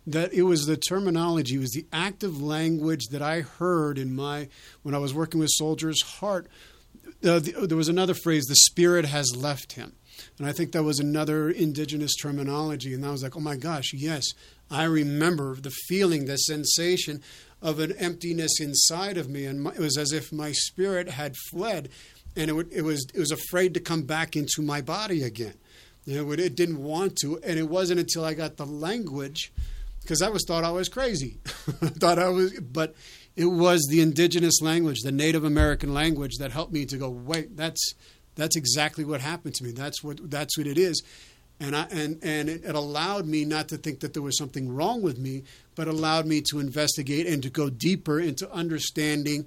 That it was the terminology, it was the active language that I heard in my when I was working with soldiers' heart. Uh, the, there was another phrase: "The spirit has left him," and I think that was another indigenous terminology. And I was like, "Oh my gosh, yes, I remember the feeling, the sensation of an emptiness inside of me, and my, it was as if my spirit had fled, and it, would, it was it was afraid to come back into my body again. It didn't want to, and it wasn't until I got the language, because I was thought I was crazy, thought I was, but it was the indigenous language, the Native American language, that helped me to go, wait, that's that's exactly what happened to me. That's what that's what it is and I, and and it, allowed me not to think that there was something wrong with me, but allowed me to investigate and to go deeper into understanding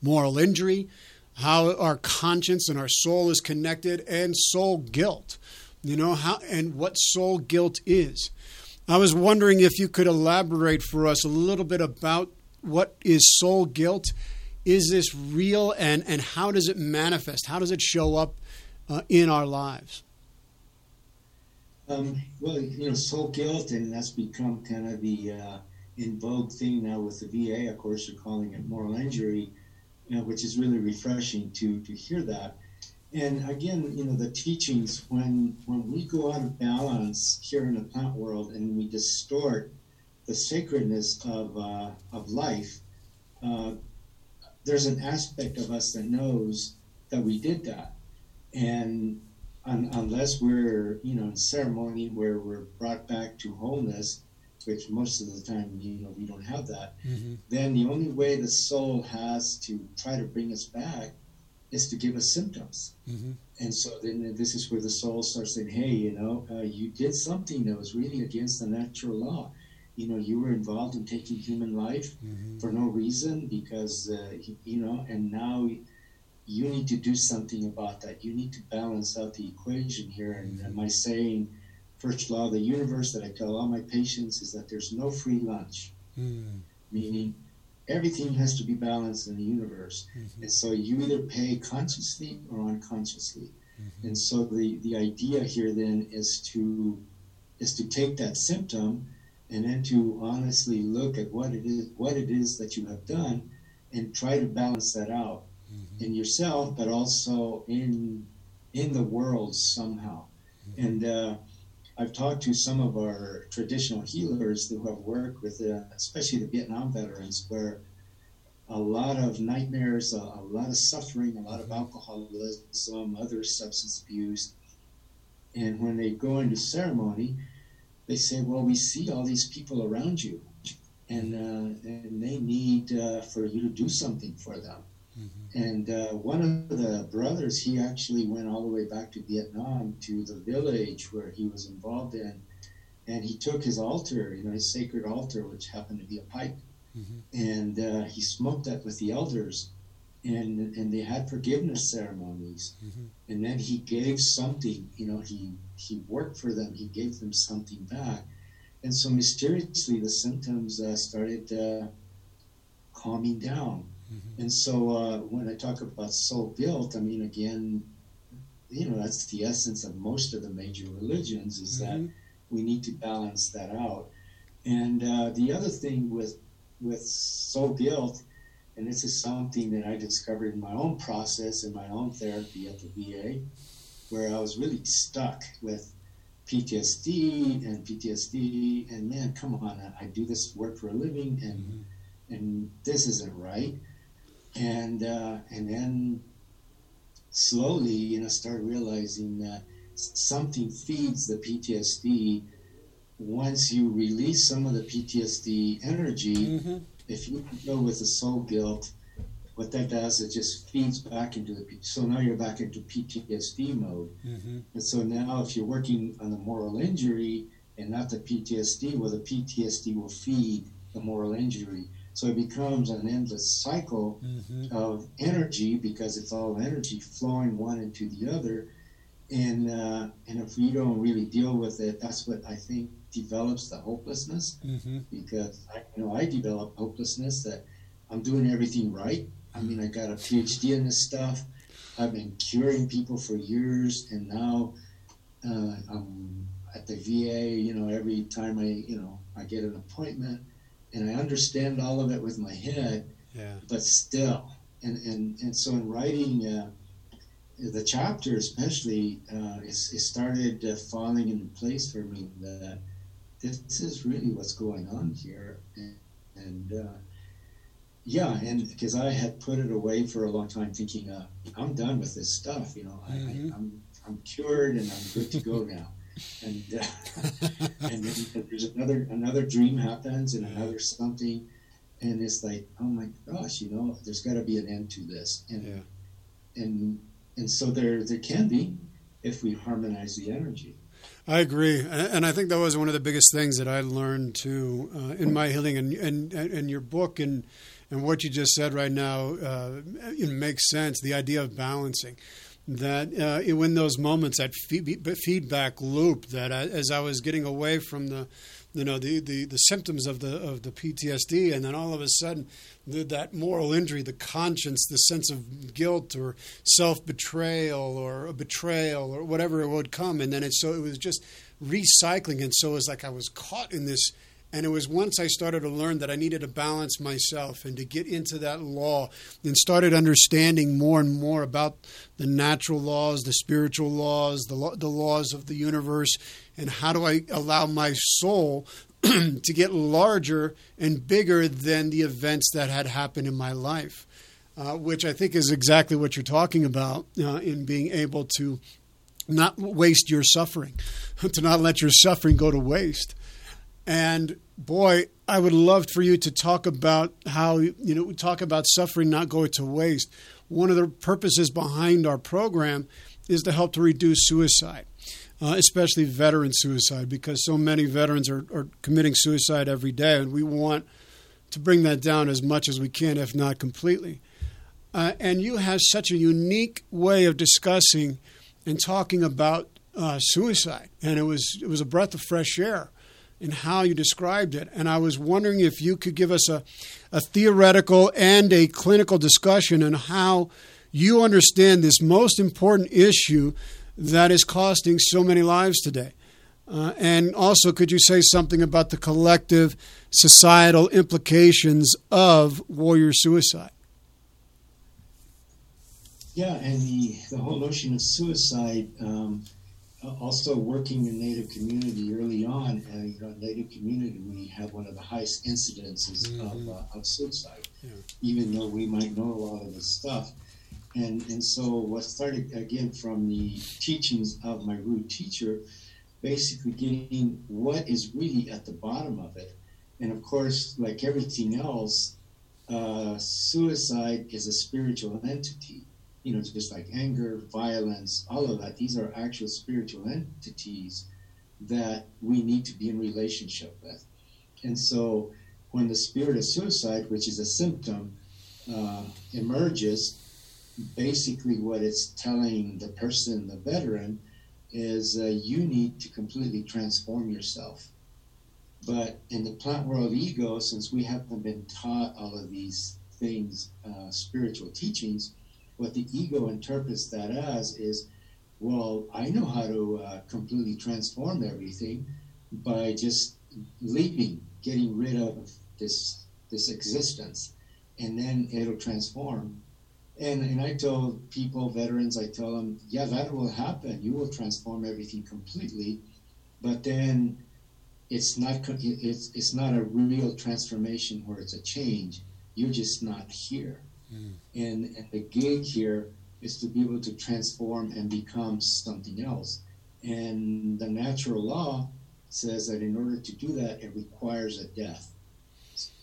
moral injury, how our conscience and our soul is connected, and soul guilt. You know how and what soul guilt is. I was wondering if you could elaborate for us a little bit about what is soul guilt. Is this real, and and how does it manifest? How does it show up uh, in our lives? Um, well, you know, soul guilt, and that's become kind of the uh, in vogue thing now with the VA. Of course, they're calling it moral injury, you know, which is really refreshing to to hear that. And again, you know, the teachings when when we go out of balance here in the plant world and we distort the sacredness of uh, of life, uh, there's an aspect of us that knows that we did that, and un, unless we're you know in ceremony where we're brought back to wholeness which most of the time you know we don't have that mm-hmm. then the only way the soul has to try to bring us back is to give us symptoms mm-hmm. and so then this is where the soul starts saying hey you know uh, you did something that was really against the natural law you know you were involved in taking human life mm-hmm. for no reason because uh, you know and now you need to do something about that. You need to balance out the equation here. And my saying, first law of the universe that I tell all my patients is that there's no free lunch, mm. meaning everything has to be balanced in the universe. Mm-hmm. And so you either pay consciously or unconsciously. Mm-hmm. And so the, the idea here then is to is to take that symptom and then to honestly look at what it is what it is that you have done and try to balance that out mm-hmm. in yourself but also in in the world somehow mm-hmm. and uh, I've talked to some of our traditional healers who have worked with, uh, especially the Vietnam veterans, where a lot of nightmares, a, a, lot of suffering, a lot of alcoholism, other substance abuse. And when they go into ceremony, they say, Well, we see all these people around you, and, uh, and they need uh, for you to do something for them. Mm-hmm. And uh, one of the brothers, he actually went all the way back to Vietnam to the village where he was involved in, and he took his altar, you know, his sacred altar, which happened to be a pipe, mm-hmm. and uh, he smoked that with the elders, and and they had forgiveness ceremonies, mm-hmm. and then he gave something, you know, he he worked for them, he gave them something back, and so mysteriously the symptoms uh, started uh, calming down Mm-hmm. And so uh, when I talk about soul guilt, I mean, again, you know, that's the essence of most of the major religions is mm-hmm. that we need to balance that out. And uh, the other thing with with soul guilt, and this is something that I discovered in my own process in my own therapy at the VA, where I was really stuck with PTSD and PTSD, and man, come on, I, I do this work for a living, and mm-hmm. and this isn't right and uh, and then slowly, you know, start realizing that something feeds the PTSD. Once you release some of the PTSD energy, mm-hmm. if you go with the soul guilt, what that does is just feeds back into the so now you're back into PTSD mode, mm-hmm. and so now if you're working on the moral injury and not the PTSD, well the PTSD will feed the moral injury. So it becomes an endless cycle mm-hmm. of energy because it's all energy flowing one into the other. And, uh, and if we don't really deal with it, that's what I think develops the hopelessness. Mm-hmm. Because I, you know, I developed hopelessness that I'm doing everything right. I mean, I got a PhD in this stuff. I've been curing people for years, and now uh, I'm at the VA. You know, every time I, you know, I get an appointment, and I understand all of it with my head, yeah. but still, and and and so in writing uh, the chapter, especially, uh, it, it, started uh, falling into place for me that this is really what's going on here, and, and uh, yeah, and because I had put it away for a long time, thinking uh, I'm done with this stuff, you know, mm-hmm. I, I'm I'm cured and I'm good to go now and uh, and then there's another another dream happens and another something, and it's like, oh my gosh, you know, there's got to be an end to this, and yeah. and and so there there can be if we harmonize the energy. I agree, and I think that was one of the biggest things that I learned too uh, in my healing, and and and your book and and what you just said right now uh, it makes sense. The idea of balancing that uh, in those moments, that feedback loop, that I, as I was getting away from the, you know, the, the, the symptoms of the of the PTSD, and then all of a sudden, the, that moral injury, the conscience, the sense of guilt or self betrayal or a betrayal or whatever it would come, and then it so it was just recycling, and so it was like I was caught in this and it was once I started to learn that I needed to balance myself and to get into that law and started understanding more and more about the natural laws, the spiritual laws, the, lo- the laws of the universe, and how do I allow my soul to get larger and bigger than the events that had happened in my life. Uh, which I think is exactly what you're talking about uh, in being able to not waste your suffering, to not let your suffering go to waste. And boy, I would love for you to talk about how, you know, talk about suffering not going to waste. One of the purposes behind our program is to help to reduce suicide, uh, especially veteran suicide, because so many veterans are, are committing suicide every day, and we want to bring that down as much as we can, if not completely. Uh, and you have such a unique way of discussing and talking about uh, suicide, and it was it was a breath of fresh air in how you described it. And I was wondering if you could give us a, a theoretical and a clinical discussion on how you understand this most important issue that is costing so many lives today. Uh, and also, could you say something about the collective societal implications of warrior suicide? Yeah, and the, the whole notion of suicide, um, also working in Native community early on, uh, you know, Native community, we have one of the highest incidences mm-hmm. of, uh, of suicide, yeah. even though we might know a lot of this stuff. And, and so what started again from the teachings of my root teacher, basically getting what is really at the bottom of it. And of course, like everything else, uh, suicide is a spiritual entity. You know, just like anger, violence, all of that. These are actual spiritual entities that we need to be in relationship with. And so, when the spirit of suicide, which is a symptom, uh, emerges, basically what it's telling the person, the veteran, is uh, you need to completely transform yourself. But in the plant world ego, since we haven't been taught all of these things, uh, spiritual teachings, what the ego interprets that as is, well, I know how to uh, completely transform everything by just leaping, getting rid of this this existence, and then it'll transform. And, and I tell people, veterans, I tell them, yeah, that will happen. You will transform everything completely, but then it's not it's it's not a real transformation where it's a change. You're just not here. Mm. And and the gig here is to be able to transform and become something else. And the natural law says that in order to do that, it requires a death.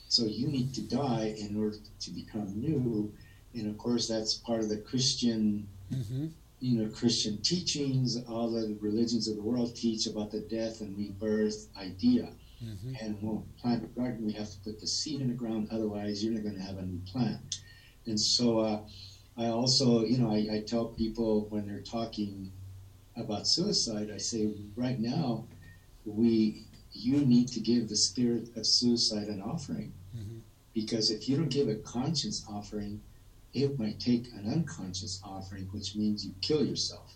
So you need to die in order to become new and of course that's part of the Christian, mm-hmm. you know, Christian teachings. All the religions of the world teach about the death and rebirth idea. Mm-hmm. And when we plant a garden, we have to put the seed in the ground. Otherwise, you're not going to have a new plant. And so, uh, I also, you know, I, I tell people when they're talking about suicide, I say, right now, we you need to give the spirit of suicide an offering. Mm-hmm. Because if you don't give a conscious offering, it might take an unconscious offering, which means you kill yourself.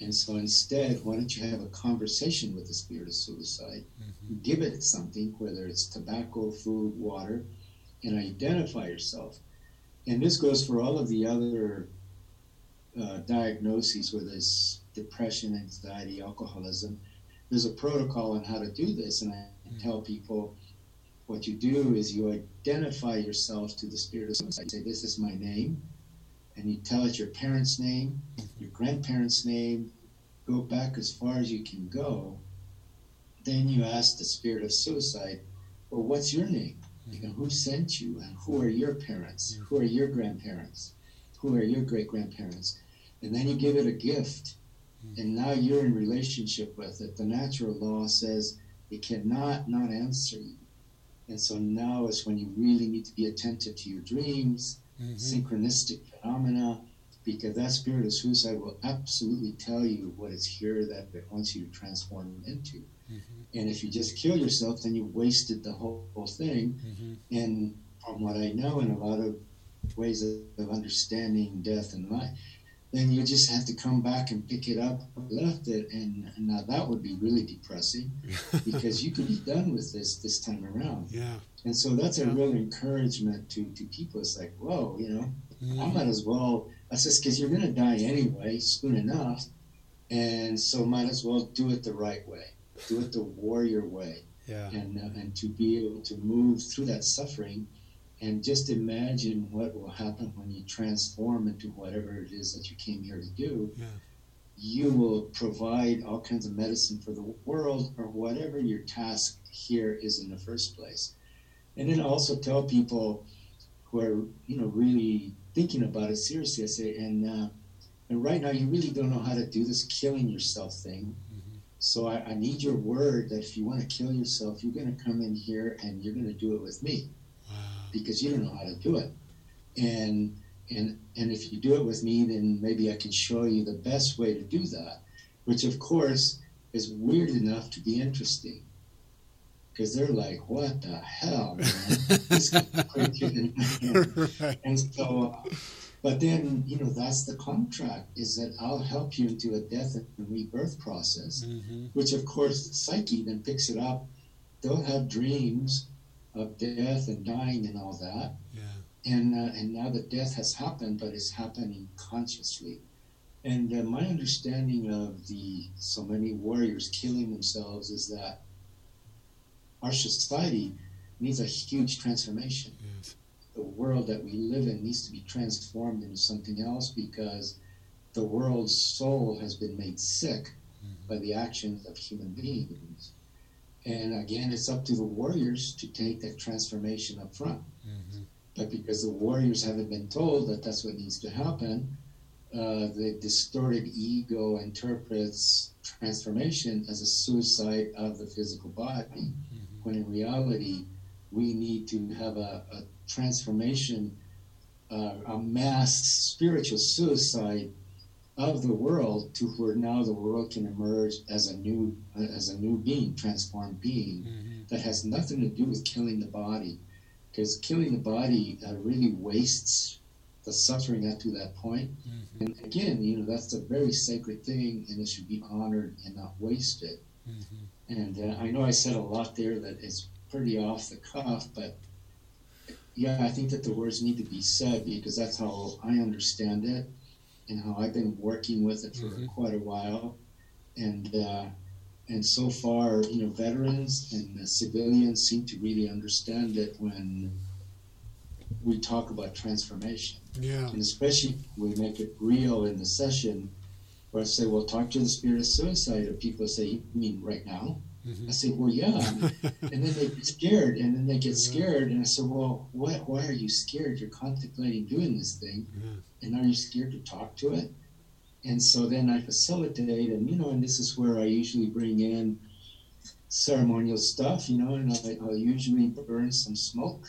And so instead, why don't you have a conversation with the spirit of suicide? Mm-hmm. Give it something, whether it's tobacco, food, water, and identify yourself. And this goes for all of the other uh, diagnoses, whether it's depression, anxiety, alcoholism. There's a protocol on how to do this, and I mm-hmm. tell people what you do is you identify yourself to the spirit of suicide. You say, This is my name. And you tell it your parents' name, your grandparents' name, go back as far as you can go. Then you ask the spirit of suicide, Well, what's your name? You know, who sent you? And who are your parents? Who are your grandparents? Who are your great grandparents? And then you give it a gift. And now you're in relationship with it. The natural law says it cannot not answer you and so now is when you really need to be attentive to your dreams, mm-hmm. synchronistic phenomena, because that spirit of suicide will absolutely tell you what is here that it wants you to transform into. Mm-hmm. And if you just kill yourself, then you wasted the whole, whole thing. Mm-hmm. And from what I know, in a lot of ways of, of understanding death and life, then you just have to come back and pick it up left it and, and now that would be really depressing because you could be done with this this time around yeah and so that's a real encouragement to to people it's like whoa you know mm. i might as well i says because you're going to die anyway soon enough and so might as well do it the right way do it the warrior way yeah and uh, and to be able to move through that suffering and just imagine what will happen when you transform into whatever it is that you came here to do. Yeah. You will provide all kinds of medicine for the world or whatever your task here is in the first place. And then also tell people who are, you know, really thinking about it seriously. I say, and uh, and right now you really don't know how to do this killing yourself thing. So I, I need your word that if you want to kill yourself, you're going to come in here and you're going to do it with me because you don't know how to do it. And and and if you do it with me, then maybe I can show you the best way to do that, which of course is weird enough to be interesting. because they're like, "What the hell?" right. And so, but then you know that's the contract is that I'll help you into a death and rebirth process, mm-hmm. which of course psyche then picks it up. They'll have dreams of death and dying and all that. Yeah. And uh, and now the death has happened, but it's happening consciously. And uh, my understanding of the so many warriors killing themselves is that our society needs a huge transformation. The world that we live in needs to be transformed into something else because the world's soul has been made sick mm-hmm. by the actions of human beings. And again, it's up to the warriors to take that transformation up front. Mm-hmm. But because the warriors haven't been told that that's what needs to happen, uh, the distorted ego interprets transformation as a suicide of the physical body, mm-hmm. when in reality, we need to have a, a transformation, uh, a mass spiritual suicide of the world to where now the world can emerge as a new as a new being, transformed being mm-hmm. that has nothing to do with killing the body, because killing the body uh, really wastes the suffering up to that point. Mm-hmm. And again, you know, that's a very sacred thing and it should be honored and not wasted. Mm-hmm. And uh, I know I said a lot there that is pretty off the cuff, but yeah, I think that the words need to be said because that's how I understand it and how I've been working with it for mm-hmm. quite a while. And, uh, and so far, you know, veterans and civilians seem to really understand it when we talk about transformation. Yeah. And especially we make it real in the session where I say, well, talk to the spirit of suicide. And people say, you mean right now? Mm-hmm. I said, well, yeah. and then they get scared, and then they get scared. And I said, well, why, why are you scared? You're contemplating doing this thing, yeah. and are you scared to talk to it? And so then I facilitate, and you know, and this is where I usually bring in ceremonial stuff, you know, and I, I'll usually burn some smoke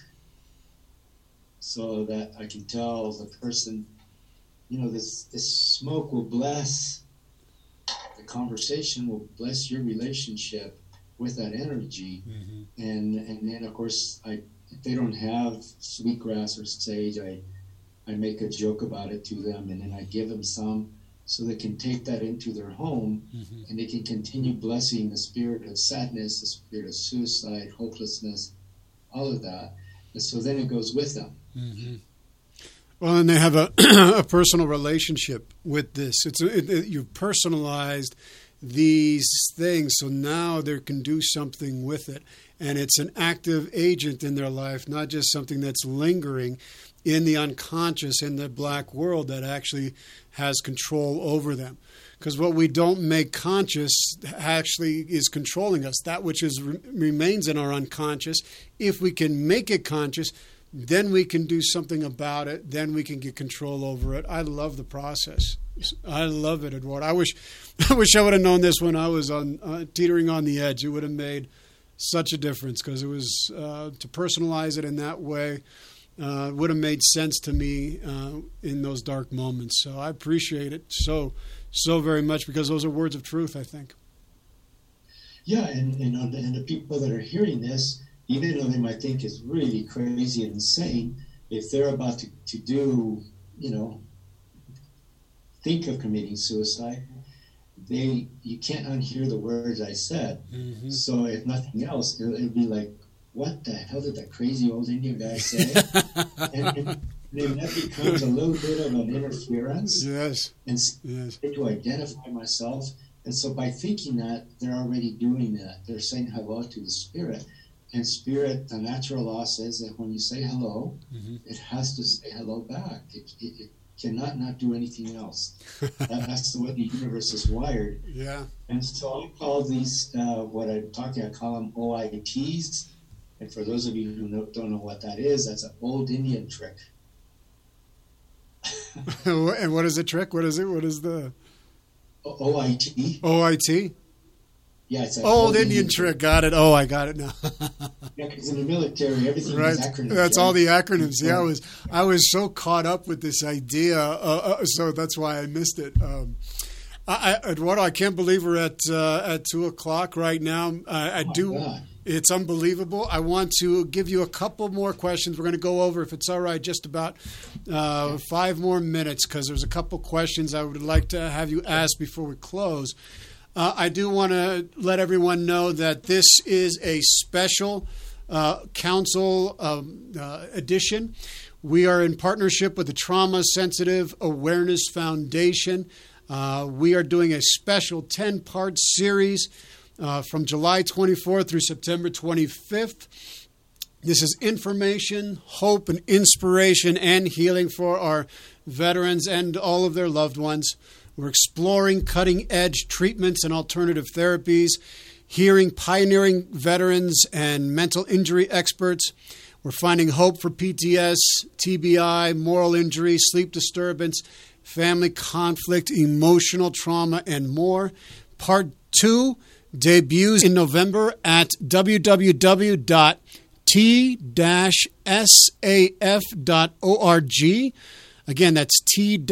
so that I can tell the person, you know, this this smoke will bless the conversation, will bless your relationship with that energy, mm-hmm. and and then of course I if they don't have sweetgrass or sage, I I make a joke about it to them, and then I give them some so they can take that into their home mm-hmm. and they can continue blessing the spirit of sadness, the spirit of suicide, hopelessness, all of that. And so then it goes with them. Mm-hmm. Well, and they have a, a personal relationship with this. It's it, it, you've personalized these things, so now they can do something with it, and it's an active agent in their life, not just something that's lingering in the unconscious in the black world that actually has control over them. Because what we don't make conscious actually is controlling us. That which is remains in our unconscious, if we can make it conscious, then we can do something about it. Then we can get control over it. I love the process. I love it, Edward. I wish, I wish I would have known this when I was on uh, teetering on the edge. It would have made such a difference because it was uh, to personalize it in that way. Uh, would have made sense to me uh, in those dark moments. So I appreciate it so, so very much because those are words of truth. I think. Yeah, and and, and the people that are hearing this, even though they might think it's really crazy and insane, if they're about to, to do, you know, think of committing suicide, they you can't unhear the words I said. Mm-hmm. So if nothing else, it would be like, what the hell did that crazy old Indian guy say? and, and then that becomes a little bit of an interference. Yes. And yes. to identify myself. And so by thinking that, they're already doing that. They're saying hello to the spirit. And spirit, the natural law says that when you say hello, mm-hmm. it has to say hello back. It, it, it cannot not do anything else. that, that's the way the universe is wired. Yeah. And so I call these, uh, what I'm talking, I call them OITs. And for those of you who know, don't know what that is, that's an old Indian trick. and what is the trick? What is it? What is the OIT? OIT? Yeah, it's an old, old Indian, trick. Got it. Oh, I got it now. yeah, because in the military, everything right. is acronyms. That's right? all the acronyms. Yeah, I was I was so caught up with this idea, uh, uh, so that's why I missed it. Um, I, Eduardo, I can't believe we're at uh, at two o'clock right now. I, I oh do. It's unbelievable. I want to give you a couple more questions. We're going to go over, if it's all right, just about uh, five more minutes because there's a couple questions I would like to have you ask before we close. Uh, I do want to let everyone know that this is a special uh, council um, uh, edition. We are in partnership with the Trauma Sensitive Awareness Foundation. Uh, we are doing a special 10 part series uh, from July 24th through September 25th. This is information, hope, and inspiration and healing for our veterans and all of their loved ones. We're exploring cutting edge treatments and alternative therapies, hearing pioneering veterans and mental injury experts. We're finding hope for PTS, TBI, moral injury, sleep disturbance, family conflict, emotional trauma, and more. Part two debuts in November at www.t-saf.org. Again, that's t-saf.org.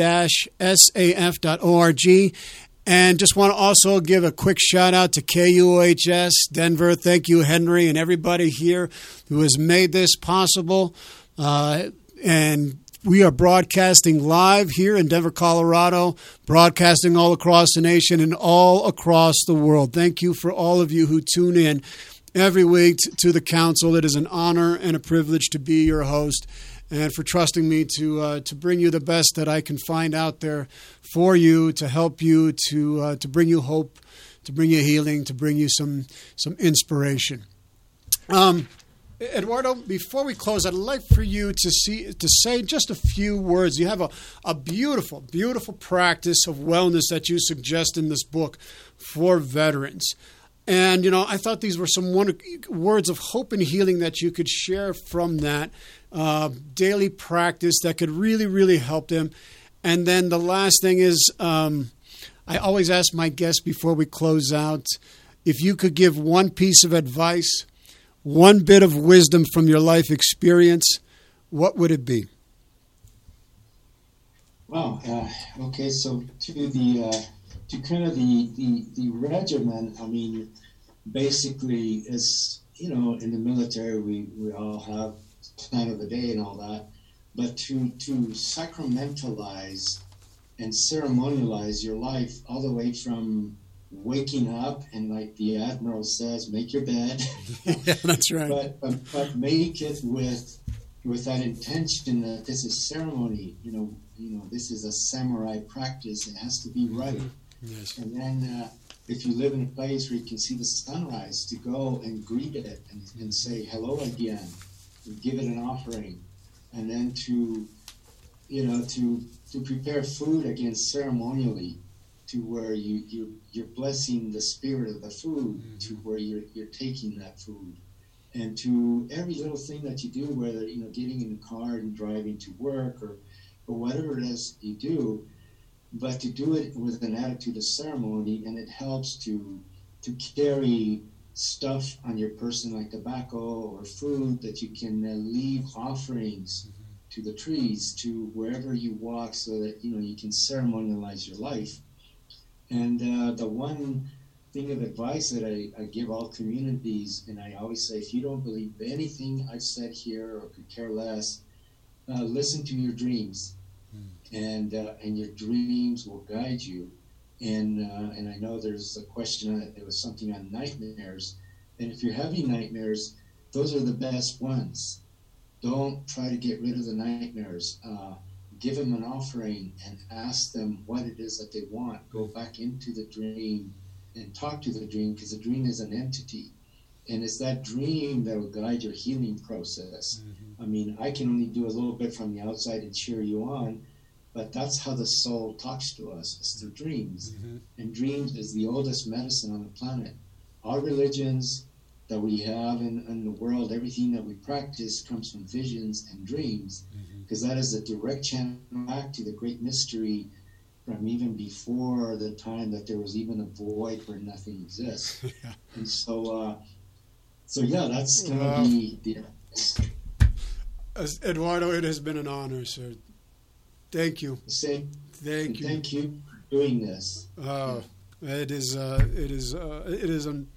And just want to also give a quick shout out to KUHS Denver. Thank you, Henry, and everybody here who has made this possible. Uh, and we are broadcasting live here in Denver, Colorado, broadcasting all across the nation and all across the world. Thank you for all of you who tune in every week to the council. It is an honor and a privilege to be your host and for trusting me to uh, to bring you the best that I can find out there for you to help you to uh, to bring you hope, to bring you healing, to bring you some some inspiration. Um, Eduardo, before we close, I'd like for you to see to say just a few words. You have a, a beautiful, beautiful practice of wellness that you suggest in this book for veterans. And, you know, I thought these were some one, words of hope and healing that you could share from that uh, daily practice that could really, really help them. And then the last thing is um, I always ask my guests before we close out if you could give one piece of advice one bit of wisdom from your life experience, what would it be? Well, uh, okay, so to the uh, to kind of the, the the regimen, I mean, basically, is you know, in the military, we we all have plan of the day and all that, but to to sacramentalize and ceremonialize your life all the way from waking up and like the admiral says make your bed. Yeah that's right. But, but, but make it with with that intention that this is ceremony you know you know this is a samurai practice. It has to be right. Yes. And then uh, if you live in a place where you can see the sunrise to go and greet it and, and say hello again give it an offering and then to you know to to prepare food again ceremonially to where you, you you're blessing the spirit of the food mm-hmm. to where you're you're taking that food and to every little thing that you do whether you know getting in the car and driving to work or or whatever it is you do but to do it with an attitude of ceremony and it helps to to carry stuff on your person like tobacco or food that you can uh, leave offerings mm-hmm. to the trees to wherever you walk so that you know you can ceremonialize your life and uh, the one thing of advice that I, I, give all communities, and I always say, if you don't believe anything I've said here or could care less, uh, listen to your dreams, mm. and uh, and your dreams will guide you. And uh, and I know there's a question. Uh, there was something on nightmares, and if you're having nightmares, those are the best ones. Don't try to get rid of the nightmares. Uh, give them an offering and ask them what it is that they want. Go back into the dream and talk to the dream because the dream is an entity. And it's that dream that will guide your healing process. Mm-hmm. I mean, I can only do a little bit from the outside and cheer you on, but that's how the soul talks to us. is through dreams. Mm-hmm. And dreams is the oldest medicine on the planet. Our religions that we have in, in the world, everything that we practice comes from visions and dreams. Mm-hmm because that is a direct channel back to the great mystery from even before the time that there was even a void where nothing exists. yeah. And so, uh, so yeah, that's going to well, be the. Eduardo, it has been an honor, sir. Thank you. Same. Thank you. Thank you for doing this. Oh, it is. Uh, it is. Uh, it is. Um,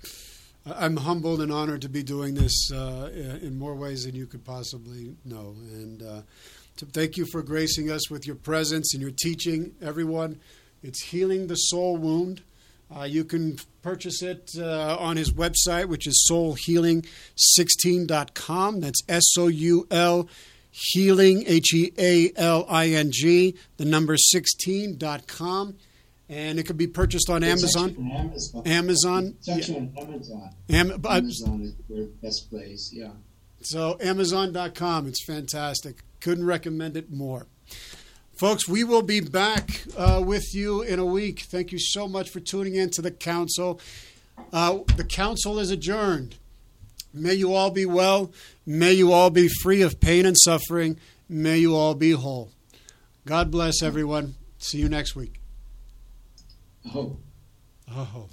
I'm humbled and honored to be doing this uh, in more ways than you could possibly know. And uh, to thank you for gracing us with your presence and your teaching, everyone. It's Healing the Soul Wound. Uh, you can purchase it uh, on his website, which is soulhealing16.com. That's S O U L healing, H E A L I N G, the number 16.com and it could be purchased on Amazon. Amazon. Amazon. It's actually yeah. on Amazon. Am- Amazon is the best place. Yeah. So Amazon.com. It's fantastic. Couldn't recommend it more. Folks, we will be back uh, with you in a week. Thank you so much for tuning in to the council. Uh, the council is adjourned. May you all be well. May you all be free of pain and suffering. May you all be whole. God bless everyone. See you next week. Oh. Oh.